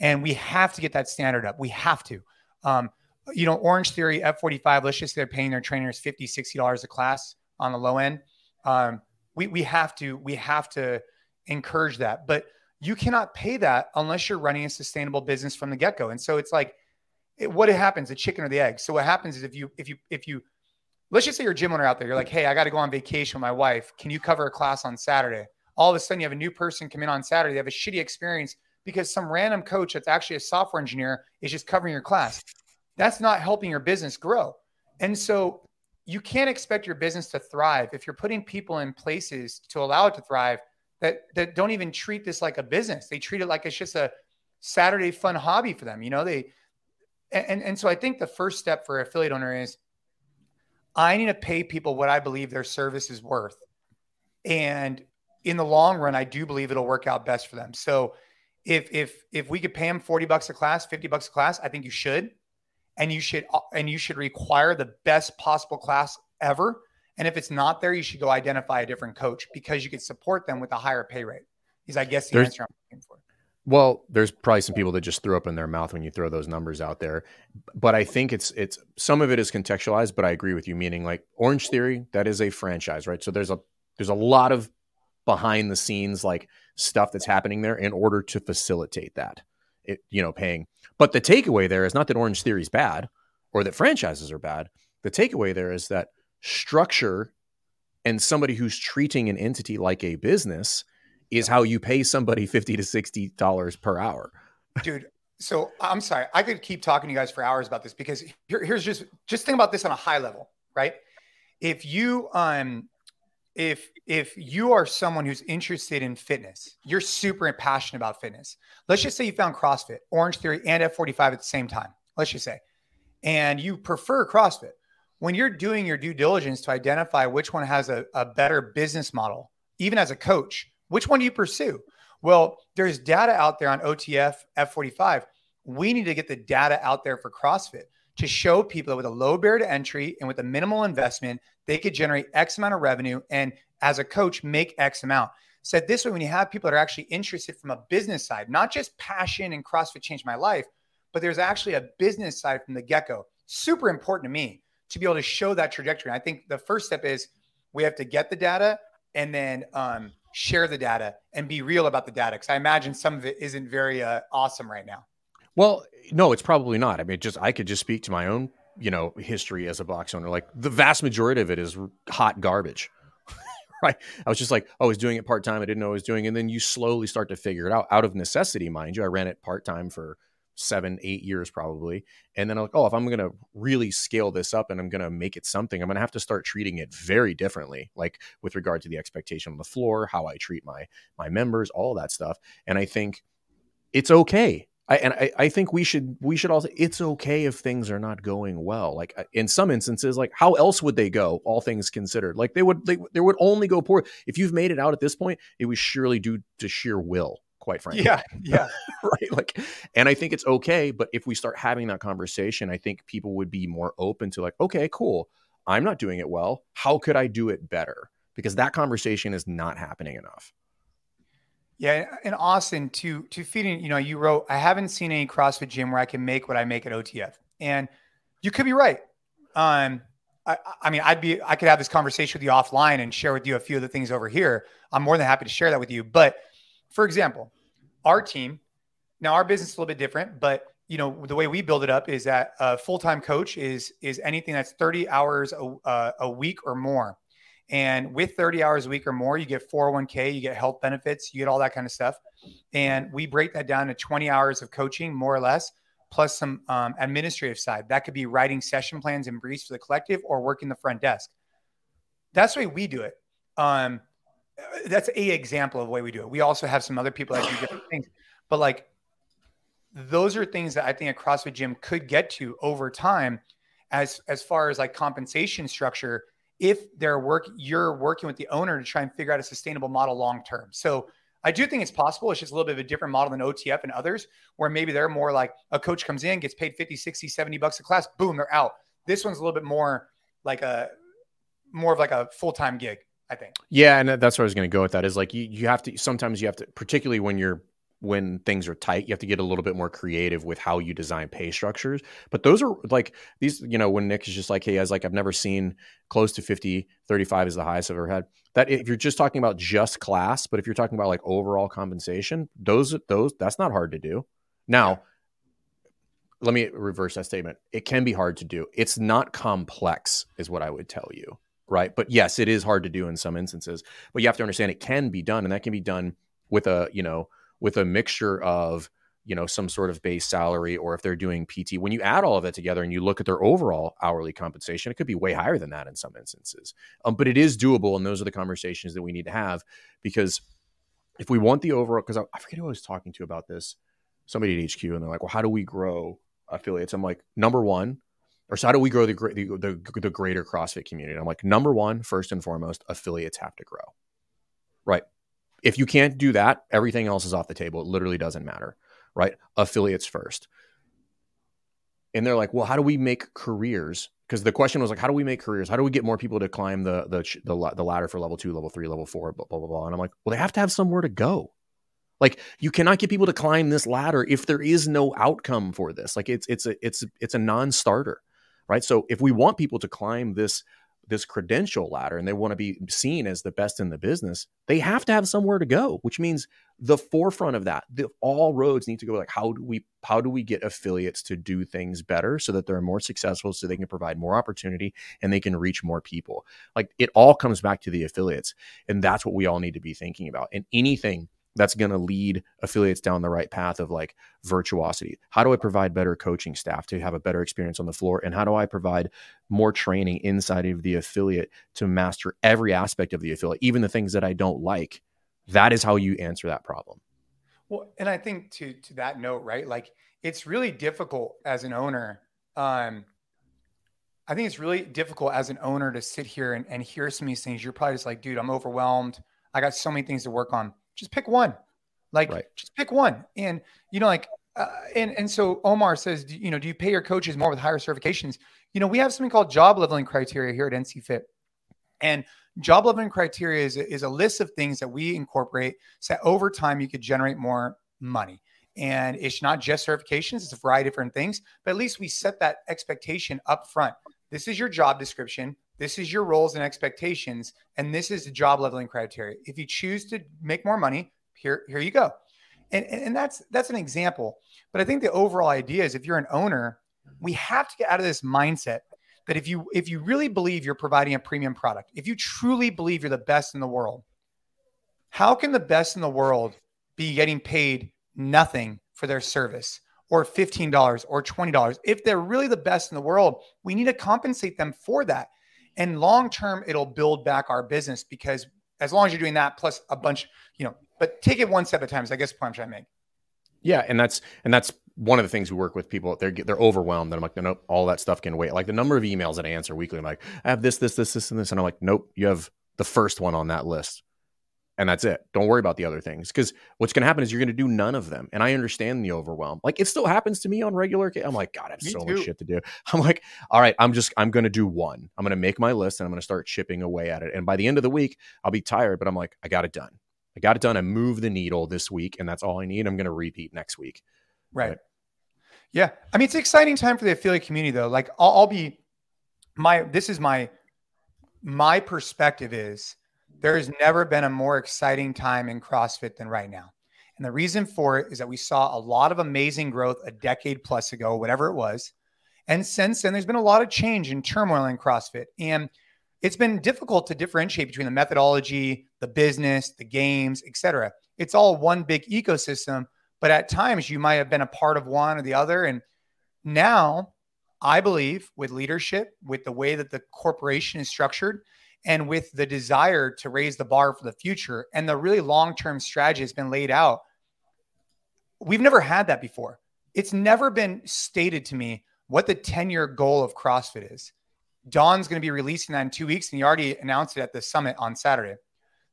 And we have to get that standard up. We have to. Um, you know, Orange Theory, F45, let's just say they're paying their trainers 50 $60 a class on the low end. Um, we, we have to, we have to encourage that. But you cannot pay that unless you're running a sustainable business from the get-go. And so it's like, it, what happens, the chicken or the egg. So what happens is if you, if you, if you, let's just say you're a gym owner out there. You're like, hey, I got to go on vacation with my wife. Can you cover a class on Saturday? All of a sudden, you have a new person come in on Saturday. They have a shitty experience because some random coach that's actually a software engineer is just covering your class. That's not helping your business grow. And so you can't expect your business to thrive if you're putting people in places to allow it to thrive that that don't even treat this like a business. They treat it like it's just a Saturday fun hobby for them. You know, they and and so I think the first step for affiliate owner is I need to pay people what I believe their service is worth. And in the long run, I do believe it'll work out best for them. So if if if we could pay them 40 bucks a class, 50 bucks a class, I think you should. And you should uh, and you should require the best possible class ever. And if it's not there, you should go identify a different coach because you could support them with a higher pay rate. Is I guess the There's- answer I'm looking for. Well, there's probably some people that just threw up in their mouth when you throw those numbers out there. But I think it's it's some of it is contextualized, but I agree with you, meaning like Orange Theory, that is a franchise, right? So there's a there's a lot of behind the scenes like stuff that's happening there in order to facilitate that. It, you know, paying. But the takeaway there is not that Orange Theory is bad or that franchises are bad. The takeaway there is that structure and somebody who's treating an entity like a business is how you pay somebody 50 to 60 dollars per hour. Dude so i'm sorry i could keep talking to you guys for hours about this because here, here's just just think about this on a high level right? If you um if if you are someone who's interested in fitness you're super passionate about fitness. Let's just say you found crossfit Orangetheory and f45 at the same time let's just say and you prefer crossfit when you're doing your due diligence to identify which one has a, a better business model even as a coach which one do you pursue well, there's data out there on OTF F45. We need to get the data out there for CrossFit to show people that with a low barrier to entry and with a minimal investment, they could generate X amount of revenue and as a coach, make X amount. Said this way, when you have people that are actually interested from a business side, not just passion and CrossFit changed my life, but there's actually a business side from the get go. Super important to me to be able to show that trajectory. I think the first step is we have to get the data and then um, share the data and be real about the data because I imagine some of it isn't very uh, awesome right now. well no it's probably not. I mean just i could just speak to my own you know history as a box owner. Like the vast majority of it is hot garbage [laughs] right? I was just like oh, i was doing it part-time. I didn't know i was doing it. And then you slowly start to figure it out out of necessity mind you. I ran it part-time for seven eight years probably and then i'm like oh if i'm going to really scale this up and i'm going to make it something i'm going to have to start treating it very differently like with regard to the expectation on the floor how i treat my my members all that stuff and i think it's okay. I, and I, I think we should we should also it's okay if things are not going well. Like uh, in some instances like how else would they go all things considered? Like they would they, they would only go poor. If you've made it out at this point it was surely due to sheer will quite frankly Yeah, yeah. [laughs] right like and i think it's okay but if we start having that conversation i think people would be more open to like okay cool i'm not doing it well how could i do it better because that conversation is not happening enough Yeah, and Austin, to to feeding, you know, you wrote, I haven't seen any CrossFit gym where I can make what I make at OTF, and you could be right. Um, I, I mean, I'd be, I could have this conversation with you offline and share with you a few of the things over here. I'm more than happy to share that with you. But for example, our team, now our business is a little bit different, but you know, the way we build it up is that a full time coach is is anything that's 30 hours a, uh, a week or more. And with 30 hours a week or more, you get 401k, you get health benefits, you get all that kind of stuff. And we break that down to 20 hours of coaching, more or less, plus some um, administrative side. That could be writing session plans and briefs for the collective or working the front desk. That's the way we do it. Um, that's a example of the way we do it. We also have some other people that do different things, but like those are things that I think a CrossFit gym could get to over time, as as far as like compensation structure. If they're work, you're working with the owner to try and figure out a sustainable model long term. So I do think it's possible. It's just a little bit of a different model than OTF and others, where maybe they're more like a coach comes in, gets paid 50, 60, 70 bucks a class, boom, they're out. This one's a little bit more like a more of like a full time gig, I think. Yeah, and that's where I was going to go with that. Is like you you have to sometimes you have to, particularly when you're when things are tight, you have to get a little bit more creative with how you design pay structures. But those are like these, you know, when Nick is just like, hey, I was like, I've never seen close to 50, 35 is the highest I've ever had. That if you're just talking about just class, but if you're talking about like overall compensation, those those that's not hard to do. Now, let me reverse that statement. It can be hard to do. It's not complex, is what I would tell you. Right. But yes, it is hard to do in some instances. But you have to understand it can be done, and that can be done with a, you know, with a mixture of you know some sort of base salary or if they're doing pt when you add all of that together and you look at their overall hourly compensation it could be way higher than that in some instances um, but it is doable and those are the conversations that we need to have because if we want the overall because I, I forget who i was talking to about this somebody at hq and they're like well how do we grow affiliates i'm like number one or so how do we grow the, the, the, the greater crossfit community i'm like number one first and foremost affiliates have to grow right if you can't do that, everything else is off the table. It literally doesn't matter, right? Affiliates first. And they're like, well, how do we make careers? Because the question was like, how do we make careers? How do we get more people to climb the the the, the ladder for level two, level three, level four, blah blah blah blah? And I'm like, well, they have to have somewhere to go. Like you cannot get people to climb this ladder if there is no outcome for this. Like it's it's a it's it's a non-starter, right? So if we want people to climb this this credential ladder and they want to be seen as the best in the business, they have to have somewhere to go, which means the forefront of that, the, all roads need to go like how do we how do we get affiliates to do things better so that they're more successful so they can provide more opportunity and they can reach more people. Like it all comes back to the affiliates and that's what we all need to be thinking about. And anything that's going to lead affiliates down the right path of like virtuosity. How do I provide better coaching staff to have a better experience on the floor? And how do I provide more training inside of the affiliate to master every aspect of the affiliate, even the things that I don't like? That is how you answer that problem. Well, and I think to to that note, right? Like it's really difficult as an owner. Um, I think it's really difficult as an owner to sit here and, and hear some of these things. You're probably just like, dude, I'm overwhelmed. I got so many things to work on just pick one. Like, right. just pick one. And, you know, like, uh, and, and so Omar says, you know, do you pay your coaches more with higher certifications? You know, we have something called job leveling criteria here at NC Fit. And job leveling criteria is a, is a list of things that we incorporate so that over time you could generate more money. And it's not just certifications, it's a variety of different things, but at least we set that expectation up front. This is your job description. This is your roles and expectations, and this is the job leveling criteria. If you choose to make more money, here, here you go. And, and that's that's an example. But I think the overall idea is if you're an owner, we have to get out of this mindset that if you if you really believe you're providing a premium product, if you truly believe you're the best in the world, how can the best in the world be getting paid nothing for their service or $15 or $20? If they're really the best in the world, we need to compensate them for that. And long term, it'll build back our business because as long as you're doing that, plus a bunch, you know, but take it one step at a time. Is I guess the point I'm trying to make. Yeah, and that's and that's one of the things we work with people. They're they're overwhelmed, and I'm like, no, nope, all that stuff can wait. Like the number of emails that I answer weekly, I'm like, I have this, this, this, this, and this, and I'm like, nope, you have the first one on that list and that's it. Don't worry about the other things because what's going to happen is you're going to do none of them. And I understand the overwhelm. Like it still happens to me on regular. I'm like, God, I have me so too. much shit to do. [laughs] I'm like, all right, I'm just, I'm going to do one. I'm going to make my list and I'm going to start chipping away at it. And by the end of the week, I'll be tired, but I'm like, I got it done. I got it done. I move the needle this week, and that's all I need. I'm going to repeat next week. Right. But, yeah. I mean, it's an exciting time for the affiliate community, though. Like, I'll, I'll be my. This is my my perspective is there has never been a more exciting time in CrossFit than right now. And the reason for it is that we saw a lot of amazing growth a decade plus ago, whatever it was. And since then, there's been a lot of change and turmoil in CrossFit. And it's been difficult to differentiate between the methodology, the business, the games, etc. It's all one big ecosystem, but at times you might have been a part of one or the other. And now I believe with leadership, with the way that the corporation is structured, and with the desire to raise the bar for the future and the really long-term strategy has been laid out we've never had that before. It's never been stated to me what the 10-year goal of crossfit is. Don's going to be releasing that in two weeks and he already announced it at the summit on saturday.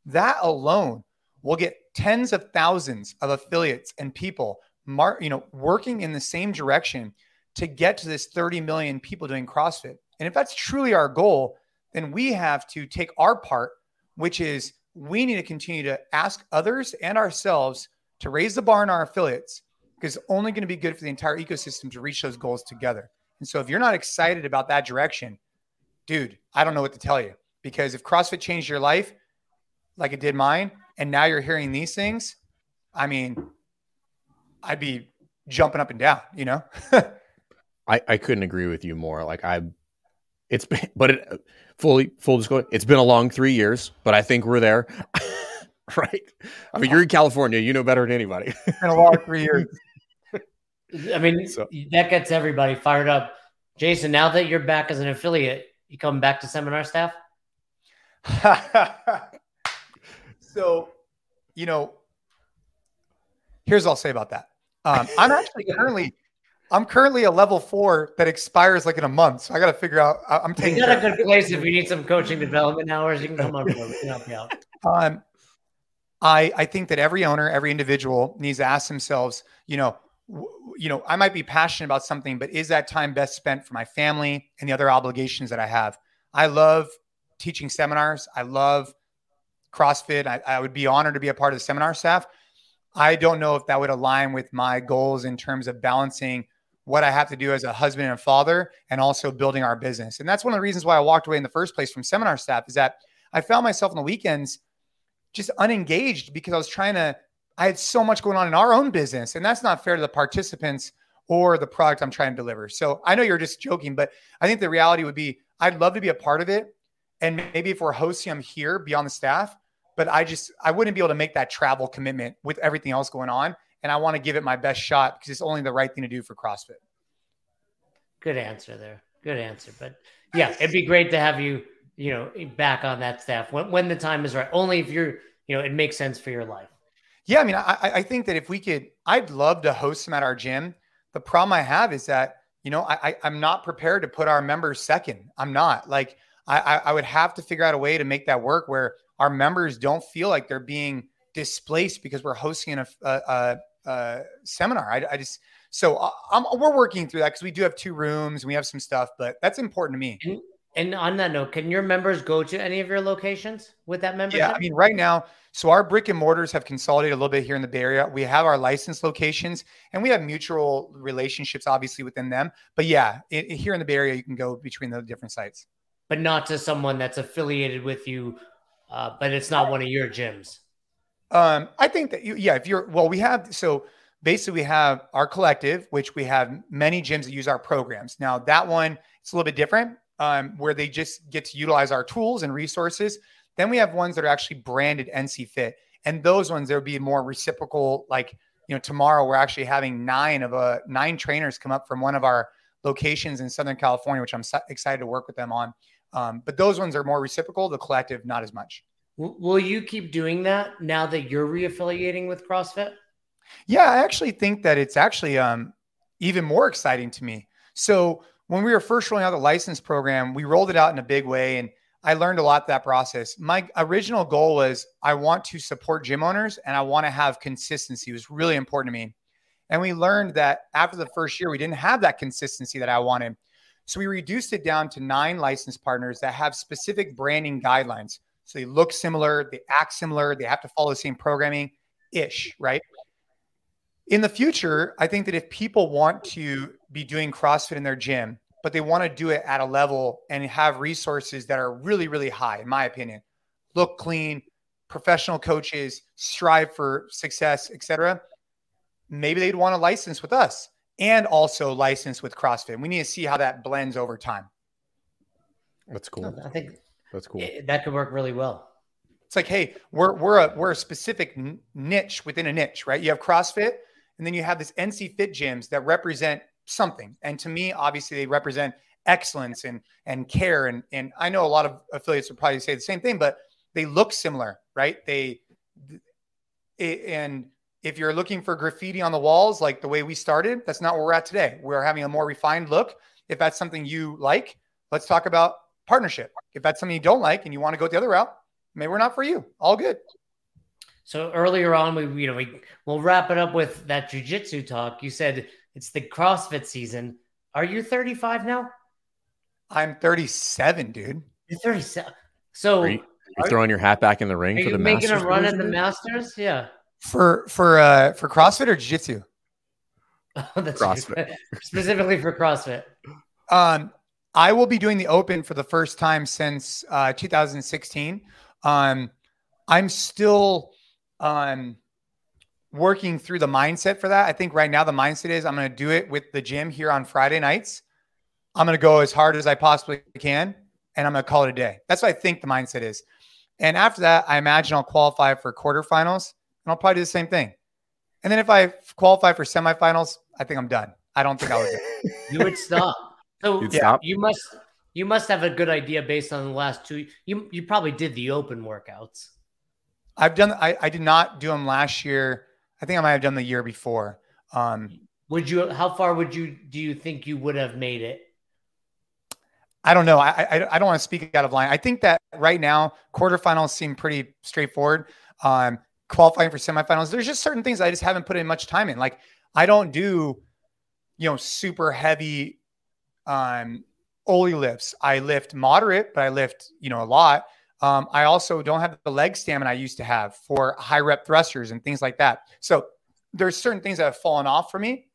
That alone will get tens of thousands of affiliates and people mar- you know working in the same direction to get to this 30 million people doing crossfit. And if that's truly our goal then we have to take our part, which is we need to continue to ask others and ourselves to raise the bar in our affiliates because it's only going to be good for the entire ecosystem to reach those goals together. And so if you're not excited about that direction, dude, I don't know what to tell you because if CrossFit changed your life like it did mine, and now you're hearing these things, I mean, I'd be jumping up and down, you know? [laughs] I, I couldn't agree with you more. Like I it's been, [laughs] but it fully full disclosure, it's been a long three years, but I think we're there. [laughs] right? I mean, you're in California, you know better than anybody. it's been a long three years. [laughs] I mean, so. that gets everybody fired up. Jason, now that you're back as an affiliate, you come back to seminar staff? so, you know, here's what I'll say about that. Um, I'm actually currently I'm currently a level four that expires like in a month, so I got to figure out. I'm taking. Got a good place if you need some coaching development hours. You can come on. We can help you out. Um, I I think that every owner, every individual needs to ask themselves, you know, you know, I might be passionate about something, but is that time best spent for my family and the other obligations that I have? I love teaching seminars. I love CrossFit. I, I would be honored to be a part of the seminar staff. I don't know if that would align with my goals in terms of balancing what I have to do as a husband and a father and also building our business. And that's one of the reasons why I walked away in the first place from seminar staff is that I found myself on the weekends just unengaged because I was trying to, I had so much going on in our own business. And that's not fair to the participants or the product I'm trying to deliver. So I know you're just joking, but I think the reality would be I'd love to be a part of it. And maybe if we're hosting them here beyond the staff, but I just I wouldn't be able to make that travel commitment with everything else going on. And I want to give it my best shot because it's only the right thing to do for CrossFit. Good answer there. Good answer. But yeah, it'd be great to have you, you know, back on that staff when, when the time is right. Only if you're, you know, it makes sense for your life. Yeah, I mean, I, I think that if we could, I'd love to host them at our gym. The problem I have is that, you know, I, I am not prepared to put our members second. I'm not like I, I would have to figure out a way to make that work where our members don't feel like they're being displaced because we're hosting a, a, a, a seminar. I, I, just so uh, I'm, we're working through that because we do have two rooms and we have some stuff, but that's important to me. And, and, on that note, can your members go to any of your locations with that membership? Yeah, I mean, right now, so our brick and mortars have consolidated a little bit here in the Bay Area. We have our licensed locations and we have mutual relationships, obviously, within them. But yeah, it, it, here in the Bay Area, you can go between the different sites. But not to someone that's affiliated with you uh, but it's not one of your gyms. Um, I think that you, yeah, if you're, well, we have, so basically we have our collective, which we have many gyms that use our programs. Now that one, it's a little bit different, um, where they just get to utilize our tools and resources. Then we have ones that are actually branded NC Fit, and those ones there will be more reciprocal. Like you know, tomorrow we're actually having nine of a nine trainers come up from one of our locations in Southern California, which I'm excited to work with them on. Um, but those ones are more reciprocal. The collective, not as much. Will you keep doing that now that you're reaffiliating with CrossFit? Yeah, I actually think that it's actually um, even more exciting to me. So when we were first rolling out the license program, we rolled it out in a big way, and I learned a lot that process. My original goal was I want to support gym owners and I want to have consistency. It was really important to me. And we learned that after the first year, we didn't have that consistency that I wanted. So we reduced it down to nine license partners that have specific branding guidelines. So they look similar, they act similar, they have to follow the same programming ish, right? In the future, I think that if people want to be doing CrossFit in their gym, but they want to do it at a level and have resources that are really, really high, in my opinion, look clean, professional coaches, strive for success, etc. Maybe they'd want to license with us and also license with CrossFit. We need to see how that blends over time. That's cool. I think that's cool. It, that could work really well. It's like, hey, we're we're a we're a specific niche within a niche, right? You have CrossFit, and then you have this NC Fit gyms that represent something. And to me, obviously, they represent excellence and and care. And and I know a lot of affiliates would probably say the same thing, but they look similar, right? They and if you're looking for graffiti on the walls, like the way we started, that's not where we're at today. We're having a more refined look. If that's something you like, let's talk about partnership. If that's something you don't like and you want to go the other route, maybe we're not for you. All good. So earlier on, we you know we we'll wrap it up with that jujitsu talk. You said it's the CrossFit season. Are you 35 now? I'm 37, dude. You're 37. So are you, are you throwing your hat back in the ring for the making Masters a run at the Masters? Yeah. For for uh for CrossFit or Jiu-Jitsu? [laughs] Oh, that's CrossFit. [laughs] Specifically for CrossFit. Um, I will be doing the Open for the first time since uh, 2016. Um, I'm still um, working through the mindset for that. I think right now the mindset is I'm going to do it with the gym here on Friday nights. I'm going to go as hard as I possibly can, and I'm going to call it a day. That's what I think the mindset is. And after that, I imagine I'll qualify for quarterfinals and I'll probably do the same thing. And then if I qualify for semifinals, I think I'm done. I don't think I would. [laughs] you would stop. So yeah, stop. you must you must have a good idea based on the last two. You you probably did the open workouts. I've done. I, I did not do them last year. I think I might have done the year before. Um, would you? How far would you? Do you think you would have made it? I don't know. I I, I don't want to speak out of line. I think that right now quarterfinals seem pretty straightforward. Um, qualifying for semifinals. There's just certain things I just haven't put in much time in. Like I don't do, you know, super heavy um Oly lifts. I lift moderate, but I lift, you know, a lot. Um, I also don't have the leg stamina I used to have for high rep thrusters and things like that. So there's certain things that have fallen off for me,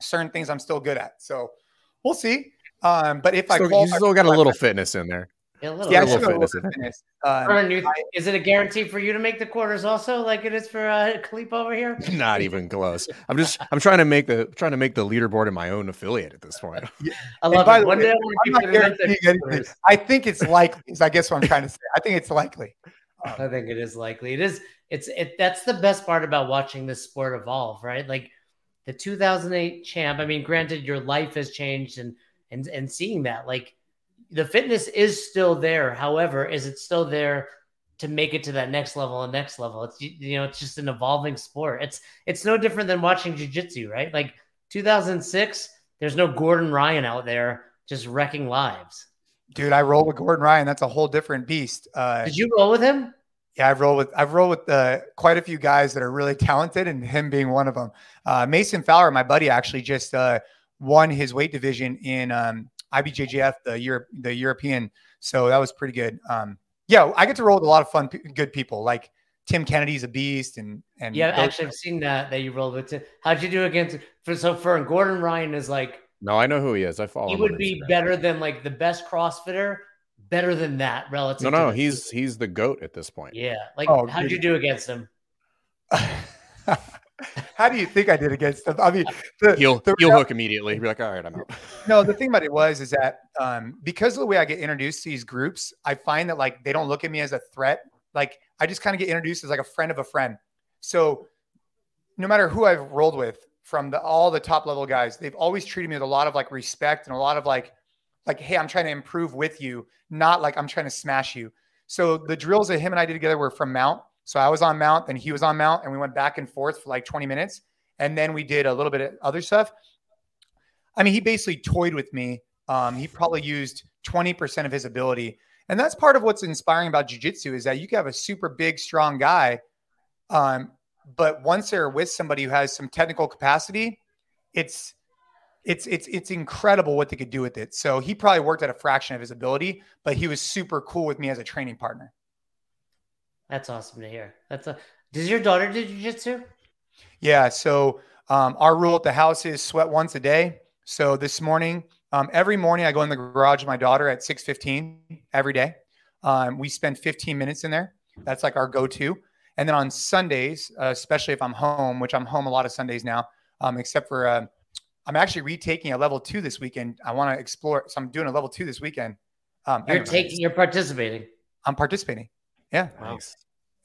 certain things I'm still good at. So we'll see. Um, but if I you still got a little fitness in there. Yeah, a little yeah, I bit. still got a fitness little fitness. Um, Vern, you- is it a guarantee for you to make the quarters also, like it is for uh, Khalip over here? [laughs] Not even close. I'm just I'm trying to make the trying to make the leaderboard in my own affiliate at this point. [laughs] I love by it. the One way, day I want I'm not to make their guaranteeing anything. I think it's likely. Is I guess what I'm trying to say. I think it's likely. I think it is likely. It is. It's it. That's the best part about watching this sport evolve, right? Like the 2008 champ. I mean, granted, your life has changed, and and and seeing that, like the fitness is still there. However, is it still there to make it to that next level and next level? It's you know, it's just an evolving sport. It's it's no different than watching jujitsu, right? Like 2006, there's no Gordon Ryan out there just wrecking lives. Dude, I roll with Gordon Ryan. That's a whole different beast. Uh, Did you roll with him? Yeah, I've rolled with I've rolled with uh, quite a few guys that are really talented, and him being one of them. Uh, Mason Fowler, my buddy, actually just uh, won his weight division in um, IBJJF, the Europe, the European. So that was pretty good. Um, yeah, I get to roll with a lot of fun, good people. Like Tim Kennedy's a beast, and and Yeah, those- actually, I've seen that that you rolled with. Tim. How'd you do against? For so for Gordon Ryan is like No, I know who he is. I follow. he him would be Instagram. better than like the best CrossFitter, better than that relative. No, no, the- he's he's the goat at this point. yeah. Like Oh, how'd dude. you do against him? [laughs] How do you think I did against them? I mean, the, He'll the he'll hook immediately. He'll be like, all right, I'm out. no, the thing about it was is that um, because of the way I get introduced to these groups, I find that like they don't look at me as a threat. Like I just kind of get introduced as like a friend of a friend. So no matter who I've rolled with, from the all the top level guys, they've always treated me with a lot of like respect and a lot of like, like, hey, I'm trying to improve with you, not like I'm trying to smash you. So the drills that him and I did together were from Mount. So I was on Mount, then he was on Mount, and we went back and forth for like 20 minutes. And then we did a little bit of other stuff. I mean, he basically toyed with me. Um, he probably used 20% of his ability. And that's part of what's inspiring about jujitsu is that you can have a super big, strong guy. Um, but once they're with somebody who has some technical capacity, it's it's it's it's incredible what they could do with it. So he probably worked at a fraction of his ability, but he was super cool with me as a training partner. That's awesome to hear. That's a. Does your daughter do jujitsu? Yeah. So um, our rule at the house is sweat once a day. So this morning, um, every morning I go in the garage with my daughter at 6:15 every day. Um, we spend 15 minutes in there. That's like our go-to. And then on Sundays, uh, especially if I'm home, which I'm home a lot of Sundays now, um, except for uh, I'm actually retaking a level two this weekend. I want to explore. So I'm doing a level two this weekend. Um, You're taking. You're participating. I'm participating. Yeah. Nice.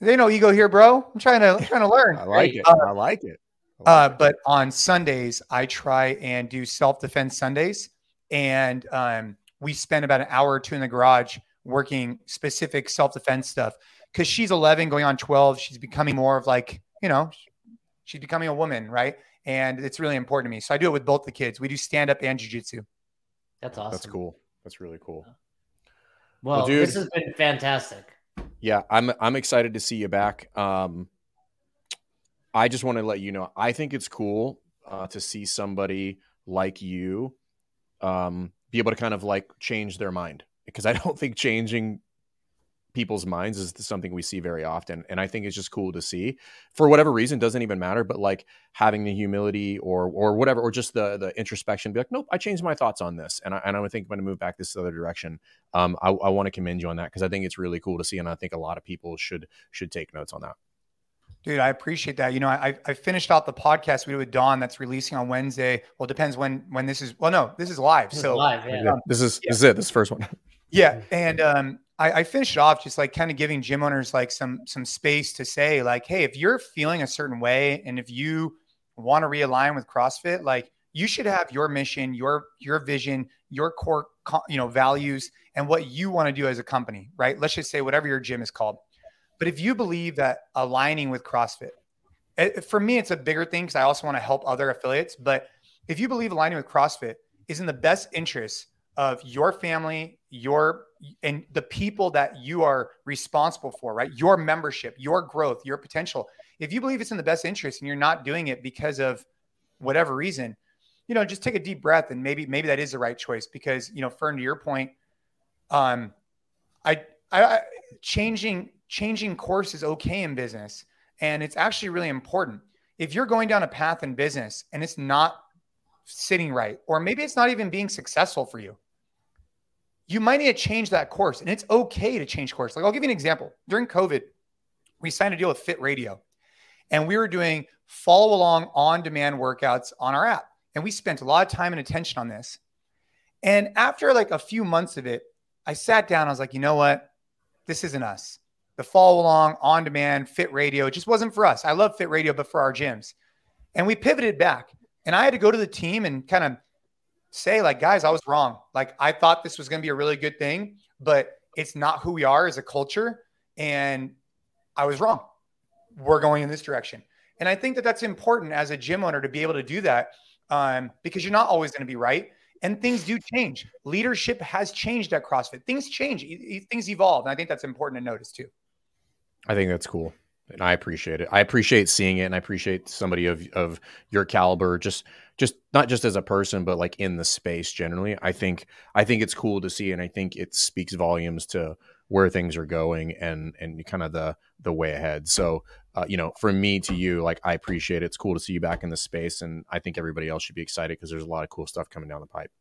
They know ego here, bro. I'm trying to I'm trying to learn. [laughs] I like Great. it. I like it. I Uh, it. but on Sundays, I try and do self defense Sundays, and um, we spend about an hour or two in the garage working specific self defense stuff. Because she's 11, going on 12, she's becoming more of like you know, she's becoming a woman, right? And it's really important to me. So I do it with both the kids. We do stand up and jujitsu. That's awesome. That's cool. That's really cool. Well, Well, dude- this has been fantastic. Yeah, I'm I'm excited to see you back. Um, I just want to let you know I think it's cool uh, to see somebody like you um, be able to kind of like change their mind because I don't think changing people's minds is something we see very often and i think it's just cool to see for whatever reason doesn't even matter but like having the humility or or whatever or just the the introspection be like nope i changed my thoughts on this and i, and I think i'm going to move back this other direction um i, I want to commend you on that because i think it's really cool to see and i think a lot of people should should take notes on that Dude, I appreciate that. You know, I I finished out the podcast we did with Don that's releasing on Wednesday. Well, it depends when when this is. Well, no, this is live. This is so live, yeah. this is yeah. this is it this the first one Yeah, and um, I, I finished off just like kind of giving gym owners like some some space to say like, hey, if you're feeling a certain way and if you want to realign with CrossFit, like you should have your mission, your your vision, your core you know values, and what you want to do as a company, right? Let's just say whatever your gym is called. But if you believe that aligning with CrossFit, it, for me, it's a bigger thing because I also want to help other affiliates. But if you believe aligning with CrossFit is in the best interest of your family, your and the people that you are responsible for, right? Your membership, your growth, your potential. If you believe it's in the best interest and you're not doing it because of whatever reason, you know, just take a deep breath and maybe maybe that is the right choice because, you know, Fern, to your point, um, I I, I, changing changing course is okay in business, and it's actually really important. If you're going down a path in business and it's not sitting right, or maybe it's not even being successful for you, you might need to change that course. And it's okay to change course. Like I'll give you an example. During COVID, we signed a deal with Fit Radio, and we were doing follow along on demand workouts on our app. And we spent a lot of time and attention on this. And after like a few months of it, I sat down. I was like, you know what? This isn't us. The follow along, on demand, fit radio just wasn't for us. I love fit radio, but for our gyms. And we pivoted back. And I had to go to the team and kind of say, like, guys, I was wrong. Like, I thought this was going to be a really good thing, but it's not who we are as a culture. And I was wrong. We're going in this direction. And I think that that's important as a gym owner to be able to do that um, because you're not always going to be right and things do change. Leadership has changed at CrossFit. Things change, things evolve. And I think that's important to notice too. I think that's cool. And I appreciate it. I appreciate seeing it and I appreciate somebody of of your caliber just just not just as a person but like in the space generally. I think I think it's cool to see and I think it speaks volumes to where things are going and and kind of the the way ahead. So uh, you know, from me to you, like I appreciate it. It's cool to see you back in the space, and I think everybody else should be excited because there's a lot of cool stuff coming down the pipe.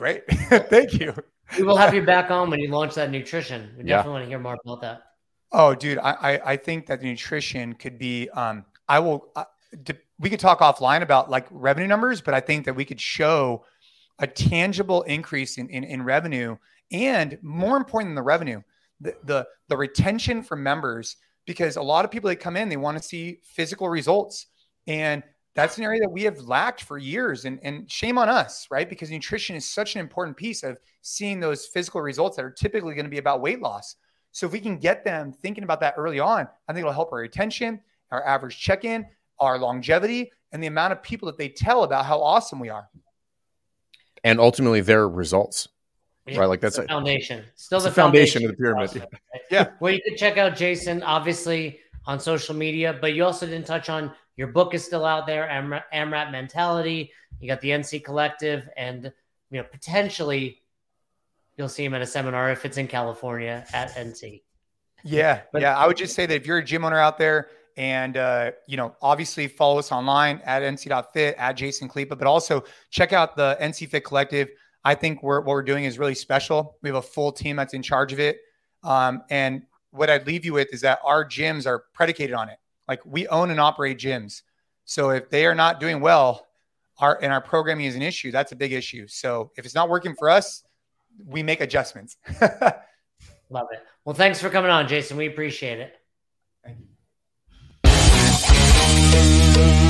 Great, [laughs] thank you. We will have you [laughs] back on when you launch that nutrition. We definitely yeah. want to hear more about that. Oh, dude, I I, I think that the nutrition could be. Um, I will. Uh, we could talk offline about like revenue numbers, but I think that we could show a tangible increase in, in, in revenue and more important than the revenue, the, the, the retention from members, because a lot of people that come in, they want to see physical results. And that's an area that we have lacked for years. And, and shame on us, right? Because nutrition is such an important piece of seeing those physical results that are typically going to be about weight loss. So if we can get them thinking about that early on, I think it'll help our retention, our average check-in, our longevity, and the amount of people that they tell about how awesome we are and ultimately their results. Yeah, right, like that's a foundation. Still the foundation, foundation, of the pyramid. Awesome, right? Yeah. Well, you can check out Jason, obviously on social media, but you also didn't touch on your book is still out there, AMRAP, AMRAP Mentality. You got the NC Collective, and you know potentially you'll see him at a seminar if it's in California at NC. Yeah, but, yeah. I would just say that if you're a gym owner out there and, uh, you know, obviously follow us online at nc.fit, at Jason Khalipa, but also check out the NC Fit Collective. I think we're, what we're doing is really special. We have a full team that's in charge of it. Um, and what I'd leave you with is that our gyms are predicated on it. Like we own and operate gyms. So if they are not doing well, our and our programming is an issue, that's a big issue. So if it's not working for us, we make adjustments. [laughs] Love it. Well, thanks for coming on, Jason. We appreciate it. Thank you.